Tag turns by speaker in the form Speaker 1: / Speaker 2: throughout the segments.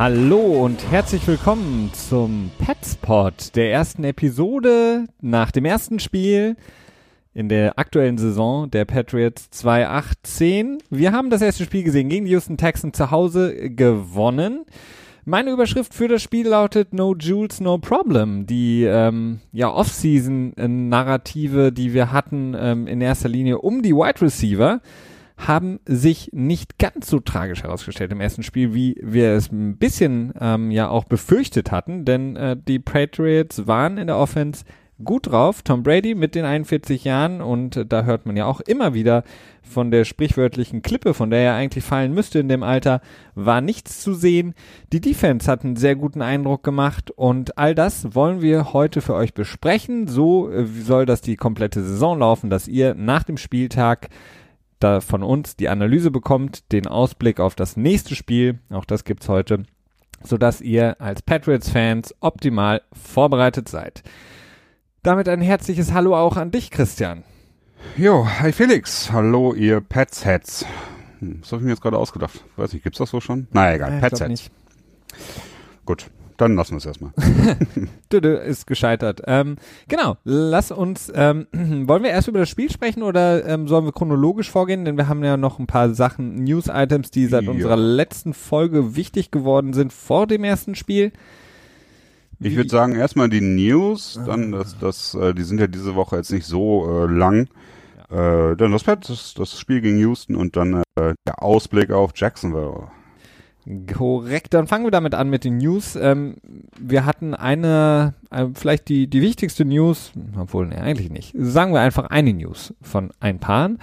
Speaker 1: Hallo und herzlich willkommen zum Petspot, der ersten Episode nach dem ersten Spiel in der aktuellen Saison der Patriots 2018. Wir haben das erste Spiel gesehen gegen die Houston Texans zu Hause gewonnen. Meine Überschrift für das Spiel lautet No Jules, No Problem. Die ähm, ja, Off-Season-Narrative, die wir hatten ähm, in erster Linie um die Wide Receiver, haben sich nicht ganz so tragisch herausgestellt im ersten Spiel, wie wir es ein bisschen ähm, ja auch befürchtet hatten, denn äh, die Patriots waren in der Offense gut drauf. Tom Brady mit den 41 Jahren und äh, da hört man ja auch immer wieder von der sprichwörtlichen Klippe, von der er eigentlich fallen müsste in dem Alter, war nichts zu sehen. Die Defense hat einen sehr guten Eindruck gemacht und all das wollen wir heute für euch besprechen. So äh, soll das die komplette Saison laufen, dass ihr nach dem Spieltag da von uns die Analyse bekommt, den Ausblick auf das nächste Spiel, auch das gibt's heute, sodass ihr als Patriots-Fans optimal vorbereitet seid. Damit ein herzliches Hallo auch an dich, Christian.
Speaker 2: Jo, hi Felix. Hallo, ihr Pets-Heads. Hm, was habe ich mir jetzt gerade ausgedacht? Weiß nicht, gibt's das so schon? Na egal,
Speaker 1: Äh,
Speaker 2: Pets-Heads. Gut, dann lassen wir es erstmal.
Speaker 1: Dödö ist gescheitert. Ähm, genau, lass uns, ähm, wollen wir erst über das Spiel sprechen oder ähm, sollen wir chronologisch vorgehen? Denn wir haben ja noch ein paar Sachen, News-Items, die seit
Speaker 2: Ja.
Speaker 1: unserer letzten Folge wichtig geworden sind vor dem ersten Spiel.
Speaker 2: Ich würde sagen, erstmal die News, dann das, das, äh, die sind ja diese Woche jetzt nicht so äh, lang. Äh, dann das, das Spiel gegen Houston und dann äh, der Ausblick auf Jacksonville.
Speaker 1: Korrekt, dann fangen wir damit an mit den News. Ähm, wir hatten eine, äh, vielleicht die, die wichtigste News, obwohl, ne, eigentlich nicht. Sagen wir einfach eine News von ein Paaren.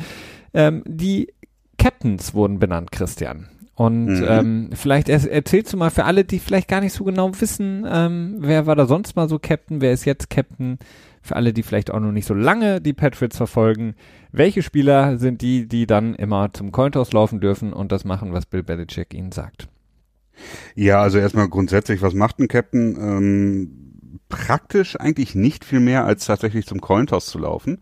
Speaker 1: Ähm, die Captains wurden benannt, Christian. Und
Speaker 2: Mhm.
Speaker 1: ähm, vielleicht er, erzählst du mal für alle, die vielleicht gar nicht so genau wissen, ähm, wer war da sonst mal so Captain, wer ist jetzt Captain? Für alle, die vielleicht auch noch nicht so lange die Patriots verfolgen, welche Spieler sind die, die dann immer zum Cointoss laufen dürfen und das machen, was Bill Belichick ihnen sagt?
Speaker 2: Ja, also erstmal grundsätzlich, was macht ein Captain? Ähm, praktisch eigentlich nicht viel mehr, als tatsächlich zum Cointoss zu laufen.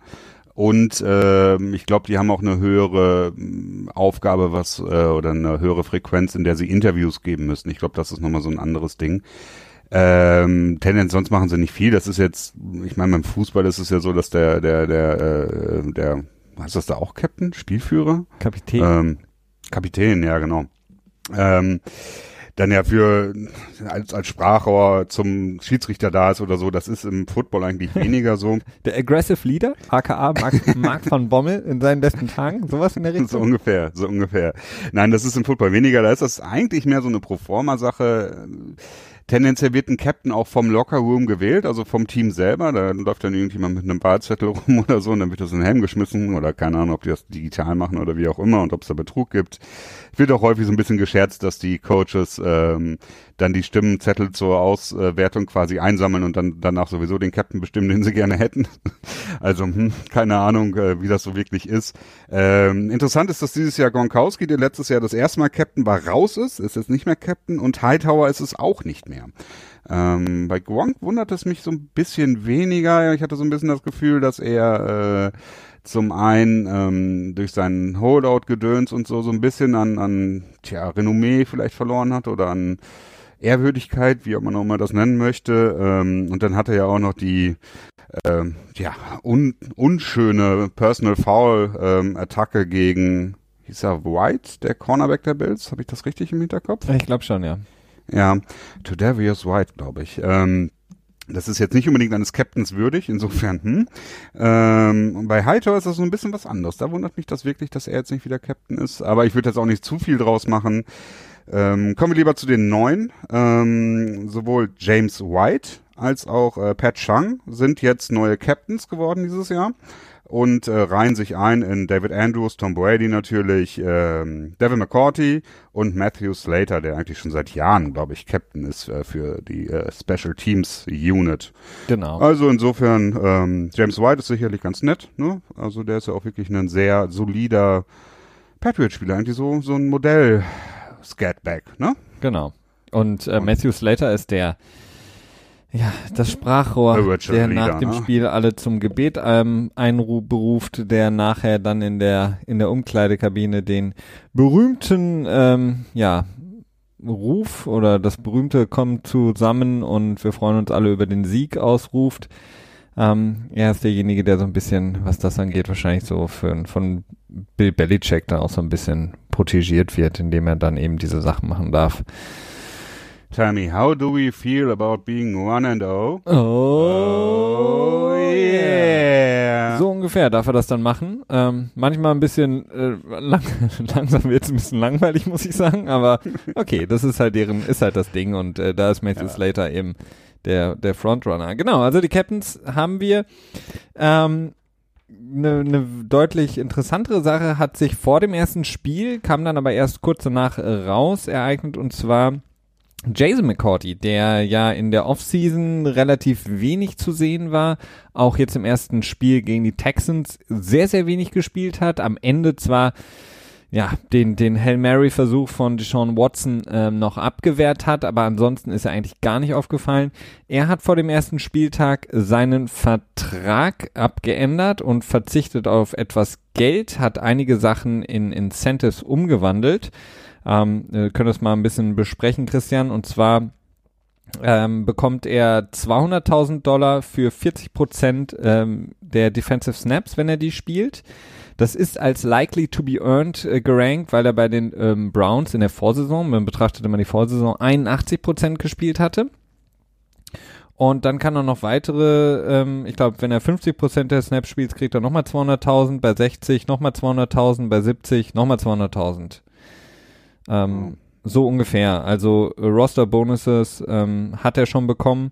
Speaker 2: Und ähm, ich glaube, die haben auch eine höhere ähm, Aufgabe, was äh, oder eine höhere Frequenz, in der sie Interviews geben müssen. Ich glaube, das ist nochmal so ein anderes Ding. Ähm, Tendenz, sonst machen sie nicht viel. Das ist jetzt, ich meine, beim Fußball ist es ja so, dass der, der, der, äh, der, was ist das da auch Captain? Spielführer?
Speaker 1: Kapitän.
Speaker 2: Ähm, Kapitän, ja, genau. Ähm, dann ja für als, als Sprachrohr zum Schiedsrichter da ist oder so, das ist im Football eigentlich weniger so.
Speaker 1: Der Aggressive Leader, aka Mark, Mark van Bommel in seinen besten Tagen, sowas in der
Speaker 2: So
Speaker 1: Richtung.
Speaker 2: ungefähr, so ungefähr. Nein, das ist im Football weniger, da ist das eigentlich mehr so eine Proforma-Sache. Tendenziell wird ein Captain auch vom Locker Room gewählt, also vom Team selber. Da läuft dann irgendjemand mit einem Wahlzettel rum oder so und dann wird das in den Helm geschmissen oder keine Ahnung, ob die das digital machen oder wie auch immer und ob es da Betrug gibt. Wird auch häufig so ein bisschen gescherzt, dass die Coaches ähm, dann die Stimmenzettel zur Auswertung quasi einsammeln und dann danach sowieso den Captain bestimmen, den sie gerne hätten. Also hm, keine Ahnung, äh, wie das so wirklich ist. Ähm, interessant ist, dass dieses Jahr Gronkowski, der letztes Jahr das erste Mal Captain war, raus ist, ist jetzt nicht mehr Captain und Hightower ist es auch nicht mehr. Ähm, bei Gronk wundert es mich so ein bisschen weniger. Ich hatte so ein bisschen das Gefühl, dass er äh, zum einen ähm, durch seinen Holdout-Gedöns und so so ein bisschen an, an tja, Renommee vielleicht verloren hat oder an Ehrwürdigkeit, wie man auch mal das nennen möchte. Ähm, und dann hat er ja auch noch die ähm, ja, un, unschöne Personal Foul ähm, gegen hieß er White, der Cornerback der Bills. Habe ich das richtig im Hinterkopf?
Speaker 1: Ich glaube schon, ja.
Speaker 2: Ja, Tredavious White, glaube ich. Ähm, das ist jetzt nicht unbedingt eines Captains würdig, insofern, hm. Ähm, bei Hightower ist das so ein bisschen was anderes. Da wundert mich das wirklich, dass er jetzt nicht wieder Captain ist. Aber ich würde jetzt auch nicht zu viel draus machen. Ähm, kommen wir lieber zu den neuen. Ähm, sowohl James White als auch äh, Pat Chung sind jetzt neue Captains geworden dieses Jahr und äh, reihen sich ein in David Andrews, Tom Brady natürlich, ähm, Devin McCourty und Matthew Slater, der eigentlich schon seit Jahren, glaube ich, Captain ist äh, für die äh, Special Teams Unit.
Speaker 1: Genau.
Speaker 2: Also insofern, ähm, James White ist sicherlich ganz nett, ne? Also der ist ja auch wirklich ein sehr solider Patriot-Spieler, eigentlich so, so ein Modell Scatback, ne?
Speaker 1: Genau. Und äh, Matthew Slater ist der, ja, das Sprachrohr,
Speaker 2: Spiritual
Speaker 1: der
Speaker 2: Leader,
Speaker 1: nach dem
Speaker 2: ne?
Speaker 1: Spiel alle zum Gebet ähm, einberuft, der nachher dann in der in der Umkleidekabine den berühmten, ähm, ja, Ruf oder das berühmte kommt zusammen und wir freuen uns alle über den Sieg ausruft. Ähm, er ist derjenige, der so ein bisschen, was das angeht, wahrscheinlich so für, von Bill Belichick dann auch so ein bisschen protegiert wird, indem er dann eben diese Sachen machen darf.
Speaker 2: Tell me, how do we feel about being one and oh?
Speaker 1: Oh, yeah. So ungefähr darf er das dann machen. Ähm, manchmal ein bisschen äh, lang, langsam wird es ein bisschen langweilig, muss ich sagen. Aber okay, das ist halt deren, ist halt das Ding und äh, da ist Matthew ja. Slater eben der, der Frontrunner. Genau, also die Captains haben wir. Ähm, eine, eine deutlich interessantere Sache hat sich vor dem ersten Spiel, kam dann aber erst kurz danach raus, ereignet und zwar Jason McCourty, der ja in der Offseason relativ wenig zu sehen war, auch jetzt im ersten Spiel gegen die Texans sehr, sehr wenig gespielt hat, am Ende zwar ja, den, den Hail Mary-Versuch von Deshaun Watson ähm, noch abgewehrt hat, aber ansonsten ist er eigentlich gar nicht aufgefallen. Er hat vor dem ersten Spieltag seinen Vertrag abgeändert und verzichtet auf etwas Geld, hat einige Sachen in Incentives umgewandelt. Ähm, wir können das mal ein bisschen besprechen, Christian, und zwar ähm, bekommt er 200.000 Dollar für 40 Prozent ähm, der Defensive Snaps, wenn er die spielt. Das ist als likely to be earned äh, gerankt, weil er bei den ähm, Browns in der Vorsaison, man betrachtet immer die Vorsaison, 81 Prozent gespielt hatte. Und dann kann er noch weitere, ähm, ich glaube, wenn er 50 Prozent der Snaps spielt, kriegt er nochmal 200.000, bei 60 nochmal 200.000, bei 70 nochmal 200.000. Ähm, so ungefähr. Also äh, Roster-Bonuses ähm, hat er schon bekommen.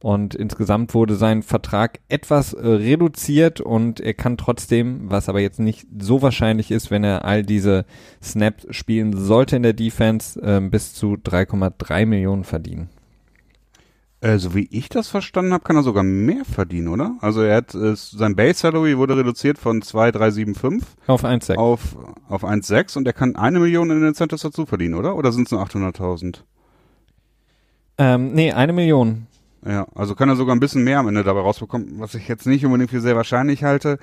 Speaker 1: Und insgesamt wurde sein Vertrag etwas äh, reduziert und er kann trotzdem, was aber jetzt nicht so wahrscheinlich ist, wenn er all diese Snaps spielen sollte in der Defense, äh, bis zu 3,3 Millionen verdienen.
Speaker 2: Äh, so wie ich das verstanden habe, kann er sogar mehr verdienen, oder? Also er hat äh, sein Base Salary wurde reduziert von 2,375
Speaker 1: auf 1,6
Speaker 2: auf auf 1,6 und er kann eine Million in Incentives dazu verdienen, oder? Oder sind es nur 800.000?
Speaker 1: Ähm, nee, eine Million.
Speaker 2: Ja, also kann er sogar ein bisschen mehr am Ende dabei rausbekommen, was ich jetzt nicht unbedingt für sehr wahrscheinlich halte,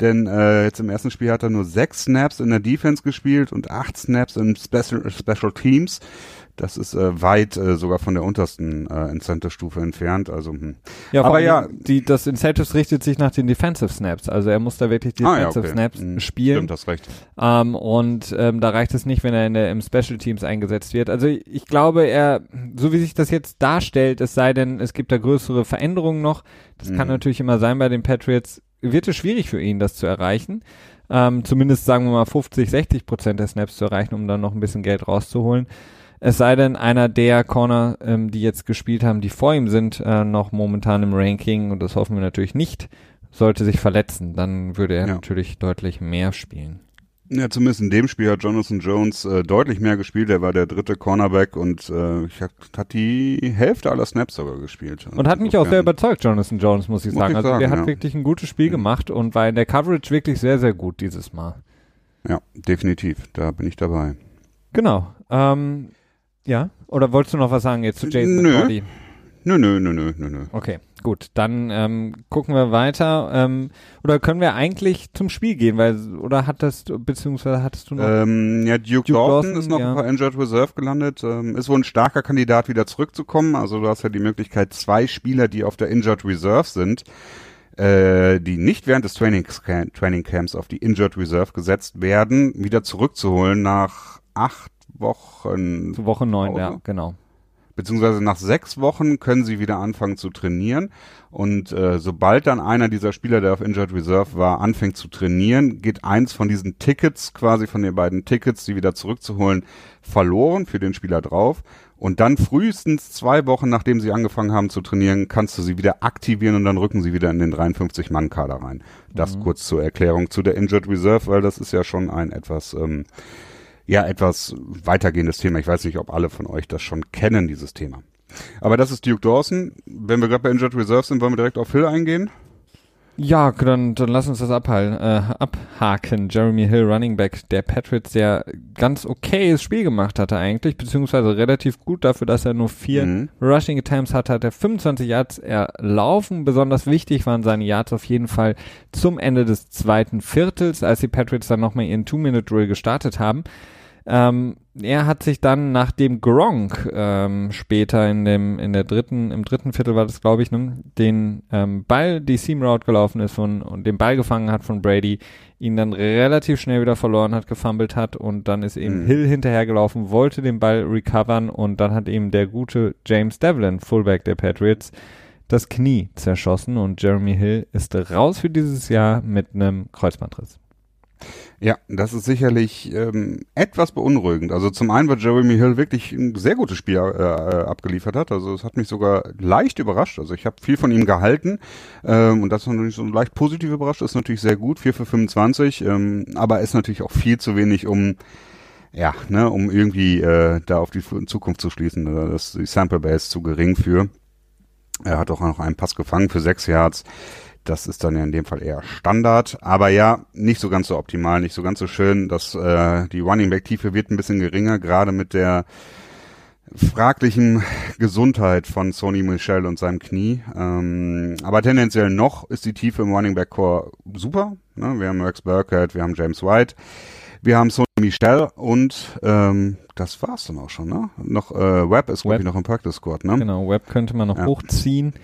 Speaker 2: denn äh, jetzt im ersten Spiel hat er nur sechs Snaps in der Defense gespielt und acht Snaps in Special, Special Teams. Das ist äh, weit äh, sogar von der untersten äh, Incentive-Stufe entfernt. Also, hm.
Speaker 1: ja, aber ja, die, das Incentives richtet sich nach den Defensive Snaps. Also er muss da wirklich Defensive ah, ja, okay. Snaps hm, spielen.
Speaker 2: Stimmt, das recht.
Speaker 1: Ähm, und ähm, da reicht es nicht, wenn er in der, im Special Teams eingesetzt wird. Also ich glaube, er, so wie sich das jetzt darstellt, es sei denn, es gibt da größere Veränderungen noch. Das hm. kann natürlich immer sein bei den Patriots. Wird es schwierig für ihn, das zu erreichen. Ähm, zumindest sagen wir mal 50, 60 Prozent der Snaps zu erreichen, um dann noch ein bisschen Geld rauszuholen. Es sei denn, einer der Corner, ähm, die jetzt gespielt haben, die vor ihm sind, äh, noch momentan im Ranking, und das hoffen wir natürlich nicht, sollte sich verletzen. Dann würde er ja. natürlich deutlich mehr spielen.
Speaker 2: Ja, zumindest in dem Spiel hat Jonathan Jones äh, deutlich mehr gespielt. Er war der dritte Cornerback und äh, ich hab, hat die Hälfte aller Snaps sogar gespielt.
Speaker 1: Und hat mich auch sehr überzeugt, Jonathan Jones, muss ich muss sagen. Ich also sagen, der hat wirklich ein gutes Spiel mhm. gemacht und war in der Coverage wirklich sehr, sehr gut dieses Mal.
Speaker 2: Ja, definitiv. Da bin ich dabei.
Speaker 1: Genau. Ähm, ja? Oder wolltest du noch was sagen jetzt zu Jason nö. McCordy?
Speaker 2: Nö, nö, nö, nö, nö, nö.
Speaker 1: Okay, gut. Dann ähm, gucken wir weiter. Ähm, oder können wir eigentlich zum Spiel gehen? Weil, oder hattest du, beziehungsweise hattest du noch.
Speaker 2: Ähm, ja, Duke, Duke Dawson, Dawson, ist noch ja. bei Injured Reserve gelandet. Ähm, ist wohl ein starker Kandidat, wieder zurückzukommen. Also du hast ja die Möglichkeit, zwei Spieler, die auf der Injured Reserve sind, äh, die nicht während des Training, Training Camps auf die Injured Reserve gesetzt werden, wieder zurückzuholen nach acht Wochen.
Speaker 1: Zu Woche neun, ja, genau.
Speaker 2: Beziehungsweise nach sechs Wochen können sie wieder anfangen zu trainieren. Und äh, sobald dann einer dieser Spieler, der auf Injured Reserve war, anfängt zu trainieren, geht eins von diesen Tickets, quasi von den beiden Tickets, die wieder zurückzuholen, verloren für den Spieler drauf. Und dann frühestens zwei Wochen, nachdem sie angefangen haben zu trainieren, kannst du sie wieder aktivieren und dann rücken sie wieder in den 53-Mann-Kader rein. Das mhm. kurz zur Erklärung zu der Injured Reserve, weil das ist ja schon ein etwas ähm, ja etwas weitergehendes Thema. Ich weiß nicht, ob alle von euch das schon kennen, dieses Thema. Aber das ist Duke Dawson. Wenn wir gerade bei Injured Reserve sind, wollen wir direkt auf Hill eingehen?
Speaker 1: Ja, dann, dann lass uns das abhalten, äh, abhaken. Jeremy Hill, Running Back der Patriots, der ganz okayes Spiel gemacht hatte eigentlich, beziehungsweise relativ gut dafür, dass er nur vier mhm. Rushing Attempts hatte, hat er 25 Yards erlaufen. Besonders wichtig waren seine Yards auf jeden Fall zum Ende des zweiten Viertels, als die Patriots dann nochmal ihren Two-Minute-Drill gestartet haben. Ähm, er hat sich dann, nachdem Gronk ähm, später in dem in der dritten im dritten Viertel war das glaube ich, ne, den ähm, Ball die Seam Route gelaufen ist von und den Ball gefangen hat von Brady, ihn dann relativ schnell wieder verloren hat, gefummelt hat und dann ist eben mhm. Hill hinterhergelaufen, wollte den Ball recovern und dann hat eben der gute James Devlin, Fullback der Patriots, das Knie zerschossen und Jeremy Hill ist raus für dieses Jahr mit einem Kreuzbandriss.
Speaker 2: Ja, das ist sicherlich ähm, etwas beunruhigend. Also zum einen, weil Jeremy Hill wirklich ein sehr gutes Spiel äh, äh abgeliefert hat. Also es hat mich sogar leicht überrascht. Also ich habe viel von ihm gehalten ähm, und das ist natürlich so leicht positiv überrascht. Ist natürlich sehr gut, 4 für 25, ähm, aber ist natürlich auch viel zu wenig, um ja, ne, um irgendwie äh, da auf die Zukunft zu schließen. Also das ist die Sample Base zu gering für. Er hat auch noch einen Pass gefangen für sechs Yards. Das ist dann ja in dem Fall eher Standard, aber ja, nicht so ganz so optimal, nicht so ganz so schön. dass äh, die Running Back Tiefe wird ein bisschen geringer, gerade mit der fraglichen Gesundheit von Sony Michel und seinem Knie. Ähm, aber tendenziell noch ist die Tiefe im Running Back Core super. Ne? Wir haben Max Burkett, wir haben James White, wir haben Sony Michel und ähm, das war's dann auch schon. Ne? Noch äh, Webb ist glaube ich noch im Practice Squad. Ne?
Speaker 1: Genau, Webb könnte man noch ja. hochziehen.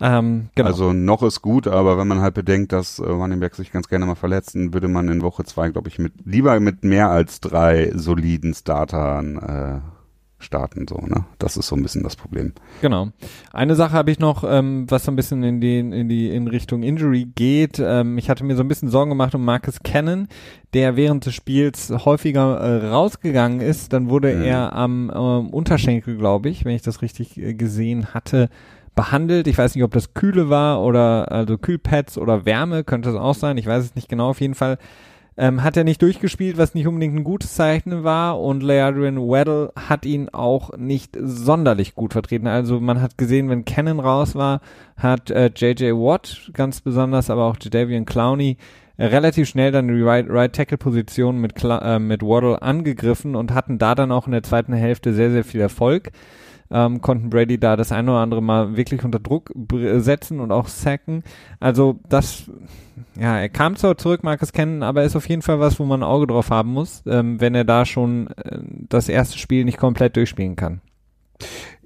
Speaker 2: Ähm, genau. Also noch ist gut, aber wenn man halt bedenkt, dass äh, Running Back sich ganz gerne mal verletzen, würde man in Woche zwei, glaube ich, mit lieber mit mehr als drei soliden Startern äh, starten, so, ne? Das ist so ein bisschen das Problem.
Speaker 1: Genau. Eine Sache habe ich noch, ähm, was so ein bisschen in die, in die, in Richtung Injury geht. Ähm, ich hatte mir so ein bisschen Sorgen gemacht um Marcus Cannon, der während des Spiels häufiger äh, rausgegangen ist. Dann wurde mhm. er am ähm, Unterschenkel, glaube ich, wenn ich das richtig äh, gesehen hatte, behandelt. Ich weiß nicht, ob das Kühle war oder also Kühlpads oder Wärme, könnte es auch sein. Ich weiß es nicht genau. Auf jeden Fall ähm, hat er nicht durchgespielt, was nicht unbedingt ein gutes Zeichen war. Und Leadrian Weddle hat ihn auch nicht sonderlich gut vertreten. Also man hat gesehen, wenn Cannon raus war, hat äh, JJ Watt ganz besonders, aber auch Jadavian Clowney äh, relativ schnell dann die Right, right mit, äh, mit Waddle angegriffen und hatten da dann auch in der zweiten Hälfte sehr, sehr viel Erfolg ähm, konnten Brady da das eine oder andere Mal wirklich unter Druck setzen und auch sacken. Also das, ja, er kam zwar zurück, mag es kennen, aber ist auf jeden Fall was, wo man ein Auge drauf haben muss, ähm, wenn er da schon äh, das erste Spiel nicht komplett durchspielen kann.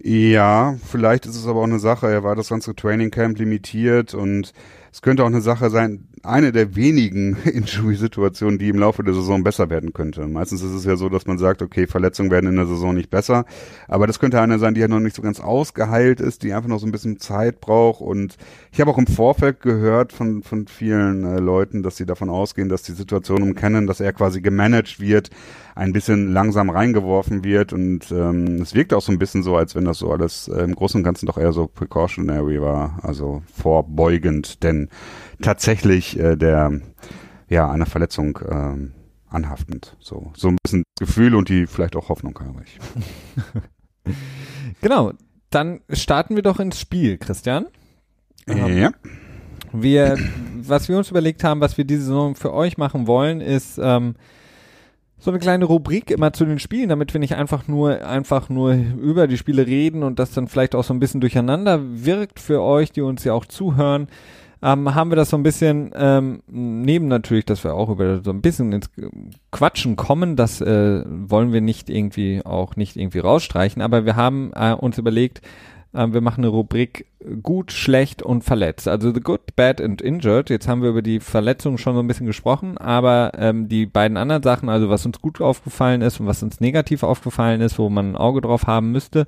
Speaker 2: Ja, vielleicht ist es aber auch eine Sache, er war das ganze Training Camp limitiert und es könnte auch eine Sache sein, eine der wenigen Injury-Situationen, die im Laufe der Saison besser werden könnte. Meistens ist es ja so, dass man sagt, okay, Verletzungen werden in der Saison nicht besser, aber das könnte eine sein, die ja noch nicht so ganz ausgeheilt ist, die einfach noch so ein bisschen Zeit braucht. Und ich habe auch im Vorfeld gehört von, von vielen äh, Leuten, dass sie davon ausgehen, dass die Situation um Kennen, dass er quasi gemanagt wird, ein bisschen langsam reingeworfen wird. Und ähm, es wirkt auch so ein bisschen so, als wenn das so alles äh, im Großen und Ganzen doch eher so precautionary war, also vorbeugend, denn tatsächlich äh, der ja einer Verletzung ähm, anhaftend. So, so ein bisschen Gefühl und die vielleicht auch Hoffnung habe ich.
Speaker 1: genau. Dann starten wir doch ins Spiel, Christian.
Speaker 2: Ähm, ja.
Speaker 1: Wir, was wir uns überlegt haben, was wir diese Saison für euch machen wollen, ist ähm, so eine kleine Rubrik immer zu den Spielen, damit wir nicht einfach nur einfach nur über die Spiele reden und das dann vielleicht auch so ein bisschen durcheinander wirkt für euch, die uns ja auch zuhören. Ähm, haben wir das so ein bisschen ähm, neben natürlich, dass wir auch über so ein bisschen ins Quatschen kommen, das äh, wollen wir nicht irgendwie auch nicht irgendwie rausstreichen, aber wir haben äh, uns überlegt, ähm, wir machen eine Rubrik gut, schlecht und verletzt. Also the good, bad and injured. Jetzt haben wir über die Verletzungen schon so ein bisschen gesprochen, aber ähm, die beiden anderen Sachen, also was uns gut aufgefallen ist und was uns negativ aufgefallen ist, wo man ein Auge drauf haben müsste,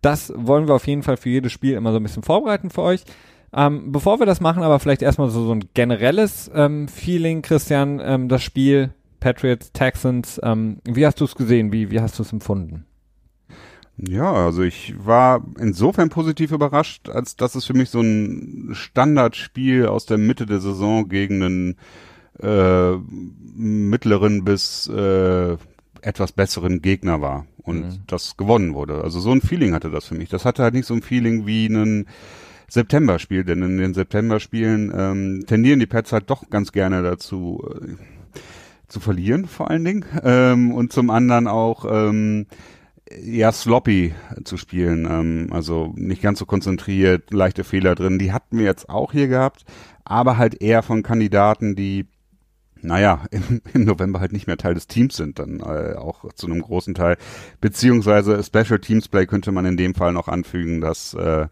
Speaker 1: das wollen wir auf jeden Fall für jedes Spiel immer so ein bisschen vorbereiten für euch. Ähm, bevor wir das machen, aber vielleicht erstmal so, so ein generelles ähm, Feeling, Christian, ähm, das Spiel Patriots, Texans, ähm, wie hast du es gesehen? Wie, wie hast du es empfunden?
Speaker 2: Ja, also ich war insofern positiv überrascht, als dass es für mich so ein Standardspiel aus der Mitte der Saison gegen einen äh, mittleren bis äh, etwas besseren Gegner war und mhm. das gewonnen wurde. Also so ein Feeling hatte das für mich. Das hatte halt nicht so ein Feeling wie ein September-Spiel, denn in den September-Spielen ähm, tendieren die Pets halt doch ganz gerne dazu äh, zu verlieren, vor allen Dingen ähm, und zum anderen auch ähm, ja sloppy zu spielen, ähm, also nicht ganz so konzentriert, leichte Fehler drin. Die hatten wir jetzt auch hier gehabt, aber halt eher von Kandidaten, die naja, im, im November halt nicht mehr Teil des Teams sind, dann äh, auch zu einem großen Teil. Beziehungsweise Special Teams Play könnte man in dem Fall noch anfügen, das äh,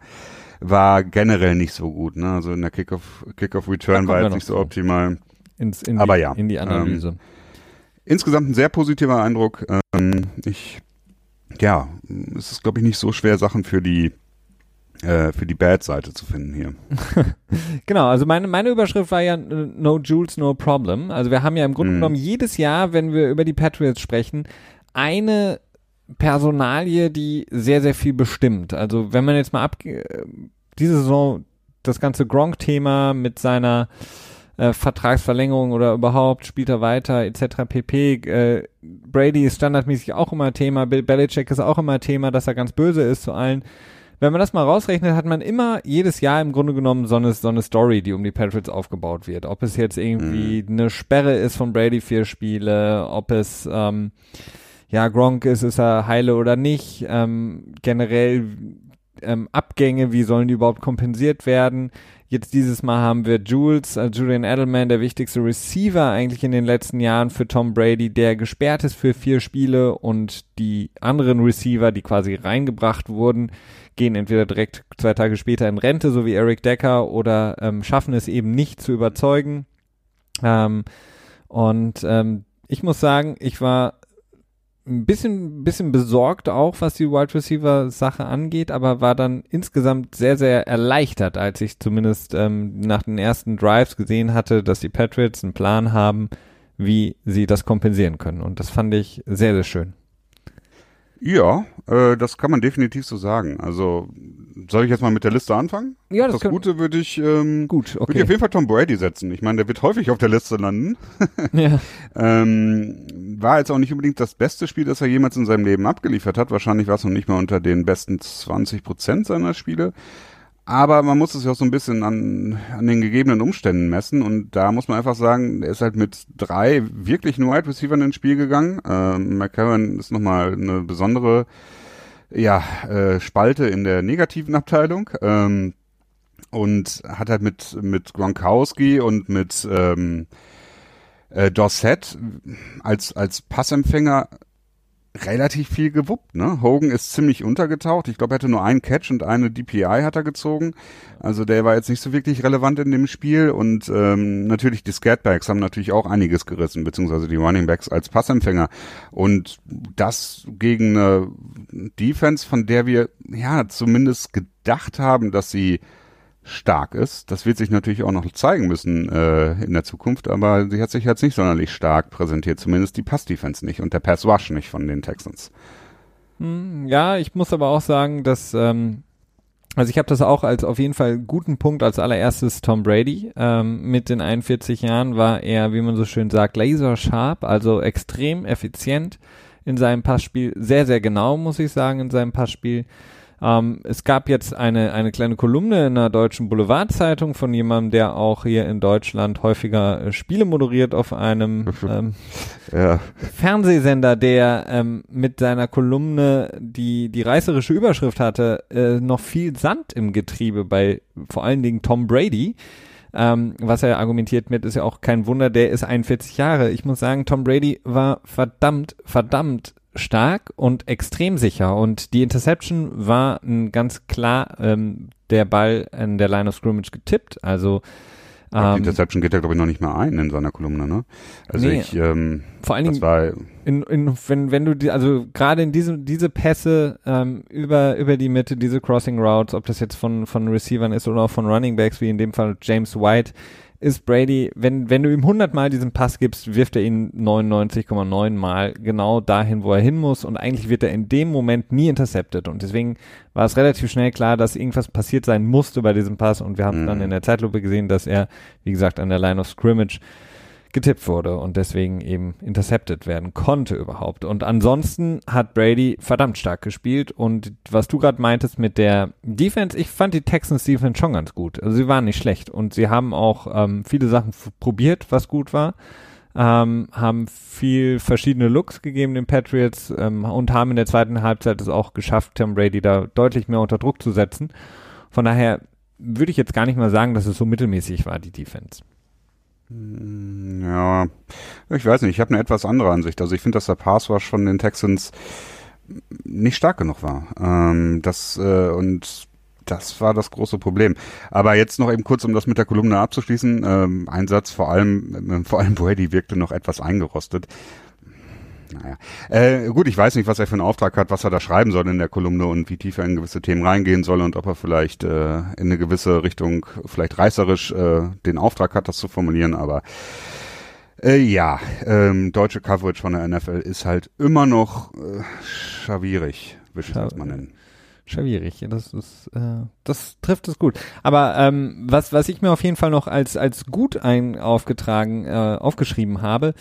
Speaker 2: war generell nicht so gut. Ne? Also in der Kickoff Kickoff Return war jetzt nicht so optimal.
Speaker 1: Ins, in
Speaker 2: Aber
Speaker 1: die,
Speaker 2: ja,
Speaker 1: in die Analyse.
Speaker 2: Ähm, insgesamt ein sehr positiver Eindruck. Ähm, ich, ja, es ist glaube ich nicht so schwer, Sachen für die äh, für die Bad-Seite zu finden hier.
Speaker 1: genau, also meine, meine Überschrift war ja No Jules, No Problem. Also wir haben ja im Grunde mm. genommen jedes Jahr, wenn wir über die Patriots sprechen, eine Personalie, die sehr, sehr viel bestimmt. Also wenn man jetzt mal ab diese Saison das ganze Gronk-Thema mit seiner äh, Vertragsverlängerung oder überhaupt spielt er weiter etc. pp. Äh, Brady ist standardmäßig auch immer Thema, Bill Belichick ist auch immer Thema, dass er ganz böse ist zu allen wenn man das mal rausrechnet, hat man immer jedes Jahr im Grunde genommen so eine, so eine Story, die um die Patriots aufgebaut wird. Ob es jetzt irgendwie mhm. eine Sperre ist von Brady vier Spiele, ob es ähm, ja Gronk ist, ist er heile oder nicht, ähm, generell ähm, Abgänge, wie sollen die überhaupt kompensiert werden? Jetzt dieses Mal haben wir Jules, äh, Julian Edelman, der wichtigste Receiver eigentlich in den letzten Jahren für Tom Brady, der gesperrt ist für vier Spiele und die anderen Receiver, die quasi reingebracht wurden, gehen entweder direkt zwei Tage später in Rente, so wie Eric Decker, oder ähm, schaffen es eben nicht zu überzeugen. Ähm, und ähm, ich muss sagen, ich war ein bisschen, bisschen besorgt auch, was die Wide Receiver Sache angeht, aber war dann insgesamt sehr, sehr erleichtert, als ich zumindest ähm, nach den ersten Drives gesehen hatte, dass die Patriots einen Plan haben, wie sie das kompensieren können. Und das fand ich sehr, sehr schön.
Speaker 2: Ja, äh, das kann man definitiv so sagen. Also soll ich jetzt mal mit der Liste anfangen?
Speaker 1: Ja, das,
Speaker 2: das Gute würde ich, ähm,
Speaker 1: gut, okay.
Speaker 2: würde ich auf jeden Fall Tom Brady setzen. Ich meine, der wird häufig auf der Liste landen.
Speaker 1: ja.
Speaker 2: ähm, war jetzt auch nicht unbedingt das beste Spiel, das er jemals in seinem Leben abgeliefert hat. Wahrscheinlich war es noch nicht mal unter den besten 20 Prozent seiner Spiele. Aber man muss es ja auch so ein bisschen an, an den gegebenen Umständen messen und da muss man einfach sagen, er ist halt mit drei wirklichen Wide Receivers ins Spiel gegangen. Ähm, McCarron ist nochmal eine besondere ja, äh, Spalte in der negativen Abteilung. Ähm, und hat halt mit, mit Gronkowski und mit ähm, äh, Dorset als, als Passempfänger relativ viel gewuppt, ne? Hogan ist ziemlich untergetaucht. Ich glaube, er hatte nur einen Catch und eine DPI hat er gezogen. Also der war jetzt nicht so wirklich relevant in dem Spiel. Und ähm, natürlich die Scatbacks haben natürlich auch einiges gerissen, beziehungsweise die Running Backs als Passempfänger. Und das gegen eine Defense, von der wir ja zumindest gedacht haben, dass sie stark ist. Das wird sich natürlich auch noch zeigen müssen äh, in der Zukunft, aber sie hat sich jetzt nicht sonderlich stark präsentiert, zumindest die Pass-Defense nicht und der Pass-Rush nicht von den Texans.
Speaker 1: Hm, ja, ich muss aber auch sagen, dass ähm, also ich habe das auch als auf jeden Fall guten Punkt als allererstes Tom Brady. Ähm, mit den 41 Jahren war er, wie man so schön sagt, laser sharp, also extrem effizient in seinem Passspiel, sehr, sehr genau, muss ich sagen, in seinem Passspiel. Ähm, es gab jetzt eine, eine kleine Kolumne in einer deutschen Boulevardzeitung von jemandem, der auch hier in Deutschland häufiger äh, Spiele moderiert auf einem ähm, ja. Fernsehsender, der ähm, mit seiner Kolumne die, die reißerische Überschrift hatte, äh, noch viel Sand im Getriebe bei vor allen Dingen Tom Brady. Ähm, was er argumentiert mit, ist ja auch kein Wunder, der ist 41 Jahre. Ich muss sagen, Tom Brady war verdammt, verdammt stark und extrem sicher. Und die Interception war ein ganz klar ähm, der Ball in der Line of Scrimmage getippt. Also
Speaker 2: ähm, die Interception geht ja, glaube ich, noch nicht mal ein in seiner Kolumne, ne? Also nee, ich, ähm,
Speaker 1: vor allen Dingen, war, in, in, wenn, wenn du die, also gerade in diesem, diese Pässe ähm, über, über die Mitte, diese Crossing Routes, ob das jetzt von, von Receivern ist oder auch von Running Backs, wie in dem Fall James White, ist Brady, wenn, wenn du ihm 100 Mal diesen Pass gibst, wirft er ihn 99,9 Mal genau dahin, wo er hin muss. Und eigentlich wird er in dem Moment nie intercepted. Und deswegen war es relativ schnell klar, dass irgendwas passiert sein musste bei diesem Pass. Und wir haben mhm. dann in der Zeitlupe gesehen, dass er, wie gesagt, an der Line of Scrimmage getippt wurde und deswegen eben intercepted werden konnte überhaupt. Und ansonsten hat Brady verdammt stark gespielt und was du gerade meintest mit der Defense, ich fand die Texans Defense schon ganz gut. Also sie waren nicht schlecht und sie haben auch ähm, viele Sachen probiert, was gut war. Ähm, haben viel verschiedene Looks gegeben den Patriots ähm, und haben in der zweiten Halbzeit es auch geschafft, Tom Brady da deutlich mehr unter Druck zu setzen. Von daher würde ich jetzt gar nicht mal sagen, dass es so mittelmäßig war, die Defense.
Speaker 2: Ja, ich weiß nicht, ich habe eine etwas andere Ansicht. Also ich finde, dass der Pass Rush von den Texans nicht stark genug war. Ähm, das äh, und das war das große Problem. Aber jetzt noch eben kurz, um das mit der Kolumne abzuschließen. Ähm, ein vor allem, äh, vor allem Brady wirkte noch etwas eingerostet. Naja. Äh, gut, ich weiß nicht, was er für einen Auftrag hat, was er da schreiben soll in der Kolumne und wie tief er in gewisse Themen reingehen soll und ob er vielleicht äh, in eine gewisse Richtung, vielleicht reißerisch, äh, den Auftrag hat, das zu formulieren, aber äh, ja, ähm, deutsche Coverage von der NFL ist halt immer noch äh, schwierig, würde ich das mal nennen.
Speaker 1: Schwierig, das ist, äh, das trifft es gut. Aber ähm, was, was ich mir auf jeden Fall noch als als gut ein aufgetragen, äh, aufgeschrieben habe,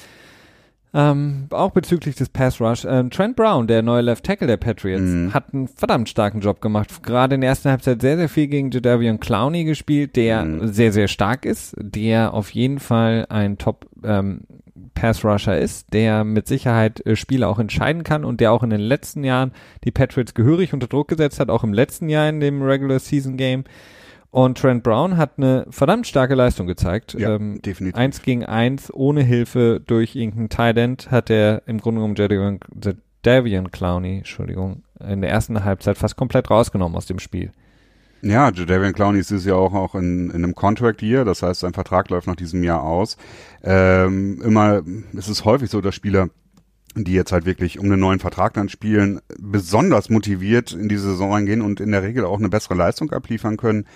Speaker 1: ähm, auch bezüglich des Pass Rush. Ähm, Trent Brown, der neue Left Tackle der Patriots, mhm. hat einen verdammt starken Job gemacht. Gerade in der ersten Halbzeit sehr, sehr viel gegen Jadavion Clowney gespielt, der mhm. sehr, sehr stark ist, der auf jeden Fall ein Top ähm, Pass Rusher ist, der mit Sicherheit äh, Spiele auch entscheiden kann und der auch in den letzten Jahren die Patriots gehörig unter Druck gesetzt hat, auch im letzten Jahr in dem Regular Season Game. Und Trent Brown hat eine verdammt starke Leistung gezeigt.
Speaker 2: Ja, ähm, definitiv.
Speaker 1: Eins gegen eins, ohne Hilfe durch irgendeinen Tight End, hat er im Grunde genommen Jadavion, Davian Clowney, Entschuldigung, in der ersten Halbzeit fast komplett rausgenommen aus dem Spiel.
Speaker 2: Ja, Jadavian Clowney ist ja auch, auch in, in einem Contract Year, das heißt, sein Vertrag läuft nach diesem Jahr aus. Ähm, immer, es ist häufig so, dass Spieler die jetzt halt wirklich um einen neuen Vertrag dann spielen, besonders motiviert in die Saison reingehen und in der Regel auch eine bessere Leistung abliefern können.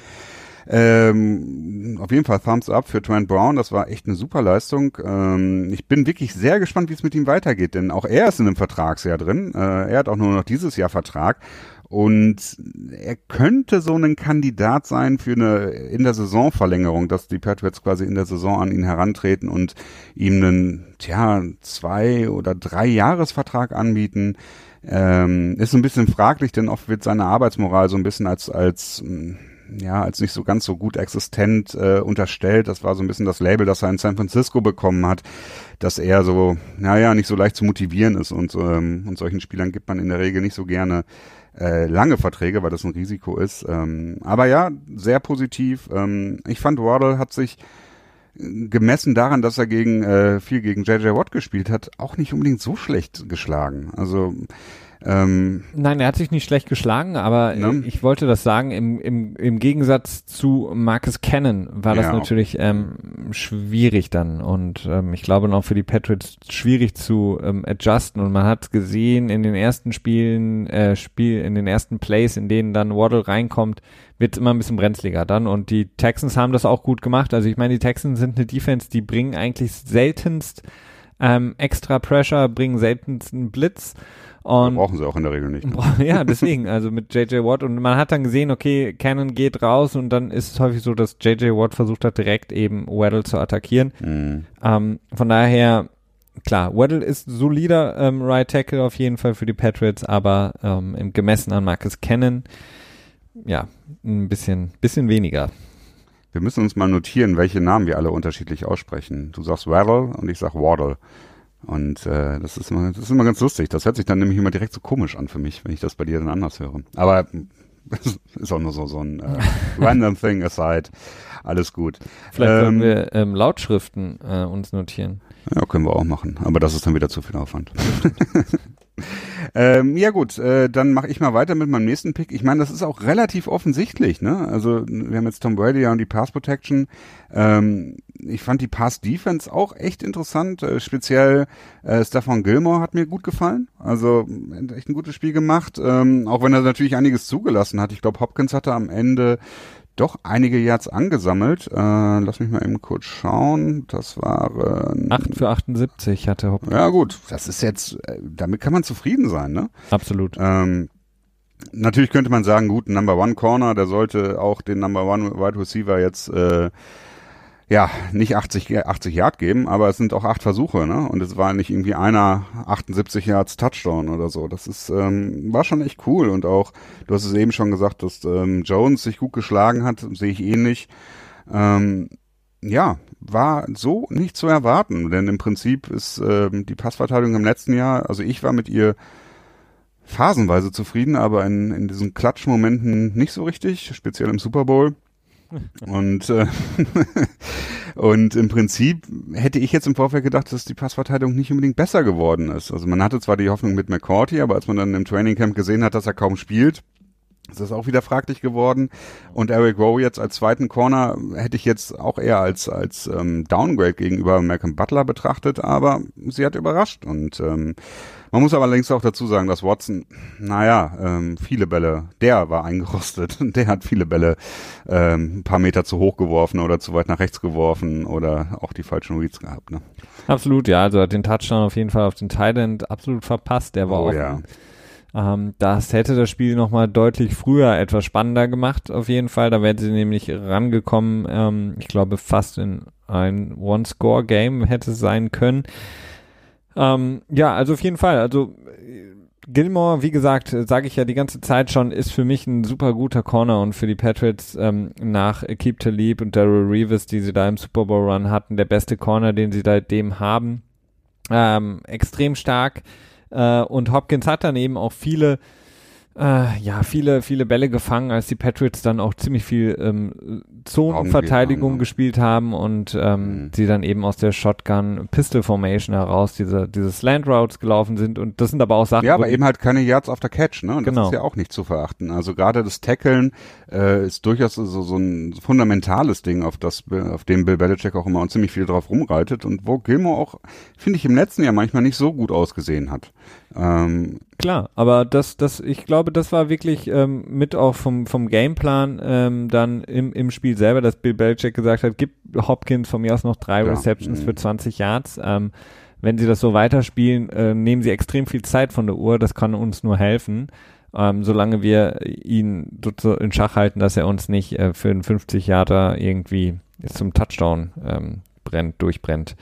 Speaker 2: Ähm, auf jeden Fall Thumbs up für Trent Brown. Das war echt eine super Leistung. Ähm, ich bin wirklich sehr gespannt, wie es mit ihm weitergeht, denn auch er ist in einem Vertragsjahr drin. Äh, er hat auch nur noch dieses Jahr Vertrag. Und er könnte so ein Kandidat sein für eine in der Saisonverlängerung, dass die Patriots quasi in der Saison an ihn herantreten und ihm einen, tja, zwei oder drei Jahresvertrag anbieten. Ähm, ist ein bisschen fraglich, denn oft wird seine Arbeitsmoral so ein bisschen als, als, ja, als nicht so ganz so gut existent äh, unterstellt. Das war so ein bisschen das Label, das er in San Francisco bekommen hat, dass er so, naja, nicht so leicht zu motivieren ist und, ähm, und solchen Spielern gibt man in der Regel nicht so gerne äh, lange Verträge, weil das ein Risiko ist. Ähm, aber ja, sehr positiv. Ähm, ich fand, Waddle hat sich äh, gemessen daran, dass er gegen äh, viel gegen JJ Watt gespielt hat, auch nicht unbedingt so schlecht geschlagen. Also
Speaker 1: ähm, Nein, er hat sich nicht schlecht geschlagen, aber ne? ich wollte das sagen, im, im, im Gegensatz zu Marcus Cannon war das ja. natürlich ähm, schwierig dann und ähm, ich glaube noch für die Patriots schwierig zu ähm, adjusten und man hat gesehen in den ersten Spielen, äh, Spiel, in den ersten Plays, in denen dann Waddle reinkommt, wird immer ein bisschen brenzliger dann und die Texans haben das auch gut gemacht. Also ich meine, die Texans sind eine Defense, die bringen eigentlich seltenst ähm, extra Pressure, bringen seltenst einen Blitz und
Speaker 2: brauchen sie auch in der Regel nicht. Ne?
Speaker 1: Ja, deswegen, also mit JJ Watt und man hat dann gesehen, okay, Cannon geht raus und dann ist es häufig so, dass JJ Watt versucht hat, direkt eben Waddle zu attackieren. Mhm. Ähm, von daher, klar, Waddle ist solider ähm, Right Tackle auf jeden Fall für die Patriots, aber ähm, im gemessen an Marcus Cannon, ja, ein bisschen, bisschen weniger.
Speaker 2: Wir müssen uns mal notieren, welche Namen wir alle unterschiedlich aussprechen. Du sagst Waddle und ich sag Waddle. Und äh, das ist immer, das ist immer ganz lustig. Das hört sich dann nämlich immer direkt so komisch an für mich, wenn ich das bei dir dann anders höre. Aber ist auch nur so, so ein äh, random thing aside. Alles gut.
Speaker 1: Vielleicht ähm, können wir ähm, Lautschriften äh, uns notieren.
Speaker 2: Ja, können wir auch machen. Aber das ist dann wieder zu viel Aufwand. ähm, ja gut, äh, dann mache ich mal weiter mit meinem nächsten Pick. Ich meine, das ist auch relativ offensichtlich. Ne? Also wir haben jetzt Tom Brady ja und die Pass Protection. Ähm, ich fand die Pass Defense auch echt interessant. Äh, speziell äh, Stefan Gilmore hat mir gut gefallen. Also echt ein gutes Spiel gemacht. Ähm, auch wenn er natürlich einiges zugelassen hat. Ich glaube, Hopkins hatte am Ende doch einige Yards angesammelt. Äh, lass mich mal eben kurz schauen. Das waren
Speaker 1: 8 für 78 hatte Hopkins.
Speaker 2: Ja gut, das ist jetzt, äh, damit kann man zufrieden sein, ne?
Speaker 1: Absolut.
Speaker 2: Ähm, natürlich könnte man sagen, gut, Number One Corner, der sollte auch den Number One Wide Receiver jetzt äh, ja, nicht 80, 80 Yard geben, aber es sind auch acht Versuche, ne? Und es war nicht irgendwie einer 78 Yards Touchdown oder so. Das ist, ähm, war schon echt cool. Und auch, du hast es eben schon gesagt, dass ähm, Jones sich gut geschlagen hat, sehe ich ähnlich. Ähm, ja, war so nicht zu erwarten, denn im Prinzip ist ähm, die Passverteidigung im letzten Jahr, also ich war mit ihr phasenweise zufrieden, aber in, in diesen Klatschmomenten nicht so richtig, speziell im Super Bowl. Und äh, Und im Prinzip hätte ich jetzt im Vorfeld gedacht, dass die Passverteidigung nicht unbedingt besser geworden ist. Also man hatte zwar die Hoffnung mit McCourty, aber als man dann im Trainingcamp gesehen hat, dass er kaum spielt, ist das auch wieder fraglich geworden. Und Eric Rowe jetzt als zweiten Corner hätte ich jetzt auch eher als, als ähm, Downgrade gegenüber Malcolm Butler betrachtet, aber sie hat überrascht. Und ähm, man muss aber allerdings auch dazu sagen, dass Watson, naja, ähm, viele Bälle, der war eingerostet. Der hat viele Bälle ähm, ein paar Meter zu hoch geworfen oder zu weit nach rechts geworfen oder auch die falschen Reads gehabt. Ne?
Speaker 1: Absolut, ja. Also hat den Touchdown auf jeden Fall auf den Thailand absolut verpasst. Der war
Speaker 2: Oh
Speaker 1: auch
Speaker 2: ja.
Speaker 1: Ähm, das hätte das Spiel nochmal deutlich früher etwas spannender gemacht, auf jeden Fall. Da wären sie nämlich rangekommen, ähm, ich glaube fast in ein One-Score-Game hätte es sein können. Ähm, ja, also auf jeden Fall. Also äh, Gilmore, wie gesagt, sage ich ja die ganze Zeit schon, ist für mich ein super guter Corner und für die Patriots ähm, nach Keep Talib und Daryl Reeves, die sie da im Super Bowl Run hatten, der beste Corner, den sie seitdem haben. Ähm, extrem stark. Äh, und Hopkins hat dann eben auch viele, äh, ja, viele, viele Bälle gefangen, als die Patriots dann auch ziemlich viel ähm, Zonenverteidigung gespielt haben und ähm,
Speaker 2: Mhm.
Speaker 1: sie dann eben aus der Shotgun Pistol Formation heraus diese, diese Slant Routes gelaufen sind. Und das sind aber auch Sachen,
Speaker 2: Ja, aber eben halt keine Yards auf der Catch, ne? Und
Speaker 1: Genau.
Speaker 2: das ist ja auch nicht zu verachten. Also gerade das Tackeln äh, ist durchaus so, so ein fundamentales Ding, auf das auf dem Bill Belichick auch immer und ziemlich viel drauf rumreitet und wo Gilmore auch, finde ich, im letzten Jahr manchmal nicht so gut ausgesehen hat. Ähm,
Speaker 1: Klar, aber das, das, ich glaube, das war wirklich ähm, mit auch vom, vom Gameplan ähm, dann im, im Spiel selber, dass Bill Belichick gesagt hat, gib Hopkins von mir aus noch drei
Speaker 2: Ja,
Speaker 1: Receptions
Speaker 2: mhm.
Speaker 1: für 20 Yards. Ähm, wenn sie das so weiterspielen, äh, nehmen sie extrem viel Zeit von der Uhr, das kann uns nur helfen. Ähm, solange wir ihn so in Schach halten, dass er uns nicht äh, für einen 50 Yarder irgendwie zum Touchdown ähm, brennt, durchbrennt.